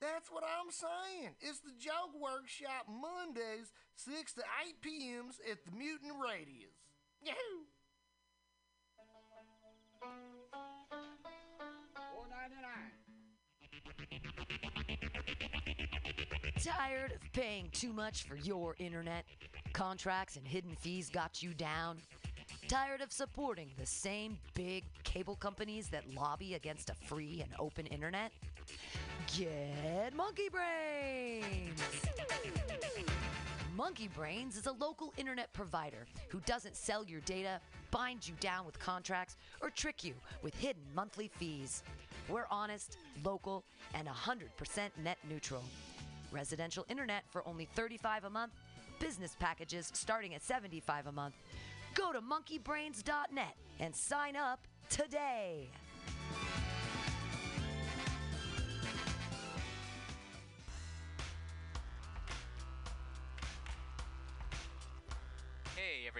That's what I'm saying. It's the Joke Workshop Mondays, 6 to 8 p.m.s at the Mutant Radius. Yahoo! Four ninety nine. Tired of paying too much for your internet? Contracts and hidden fees got you down? Tired of supporting the same big cable companies that lobby against a free and open internet? Get Monkey Brains! Monkey Brains is a local internet provider who doesn't sell your data, bind you down with contracts, or trick you with hidden monthly fees. We're honest, local, and 100% net neutral. Residential internet for only 35 a month, business packages starting at 75 a month. Go to monkeybrains.net and sign up today.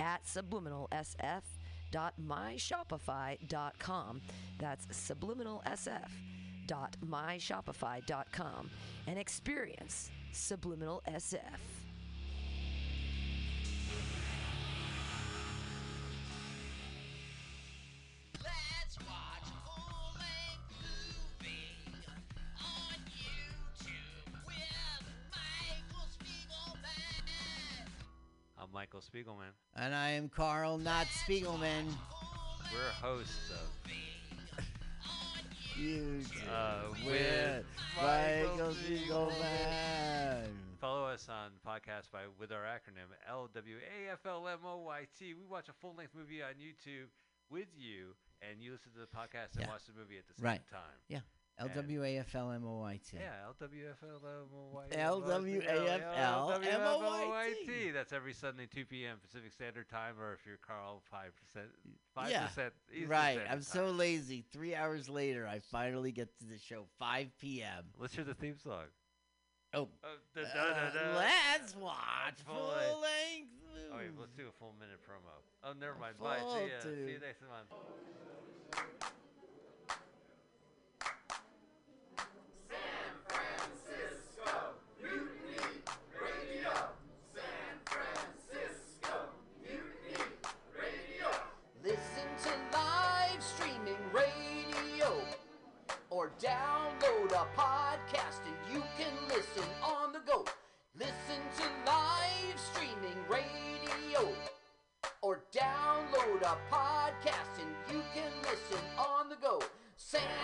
at subliminalsf.myshopify.com. That's subliminalsf.myshopify.com and experience Subliminal SF. Michael Spiegelman. And I am Carl, not Spiegelman. We're hosts of You uh, with Michael Spiegelman. Follow us on podcast by with our acronym L W A F L M O Y T. We watch a full length movie on YouTube with you, and you listen to the podcast and Yeah. watch the movie at the same Right. time. Yeah. L And- W A F L M O Y T. Yeah, L W F L M O Y T. L W A F L M O Y T. That's every Sunday, 2 p.m. Pacific Standard Time, or if you're Carl, 5%. 5% Yeah. Eastern Right. Standard I'm so lazy. Three hours later, I finally get to the show, 5 p.m. Let's hear the theme song. Oh. da, da, Uh, da, da. let's watch Full length. length. Oh, wait, let's do a full minute promo. Oh, never mind. Bye. See ya. See you next month. Go.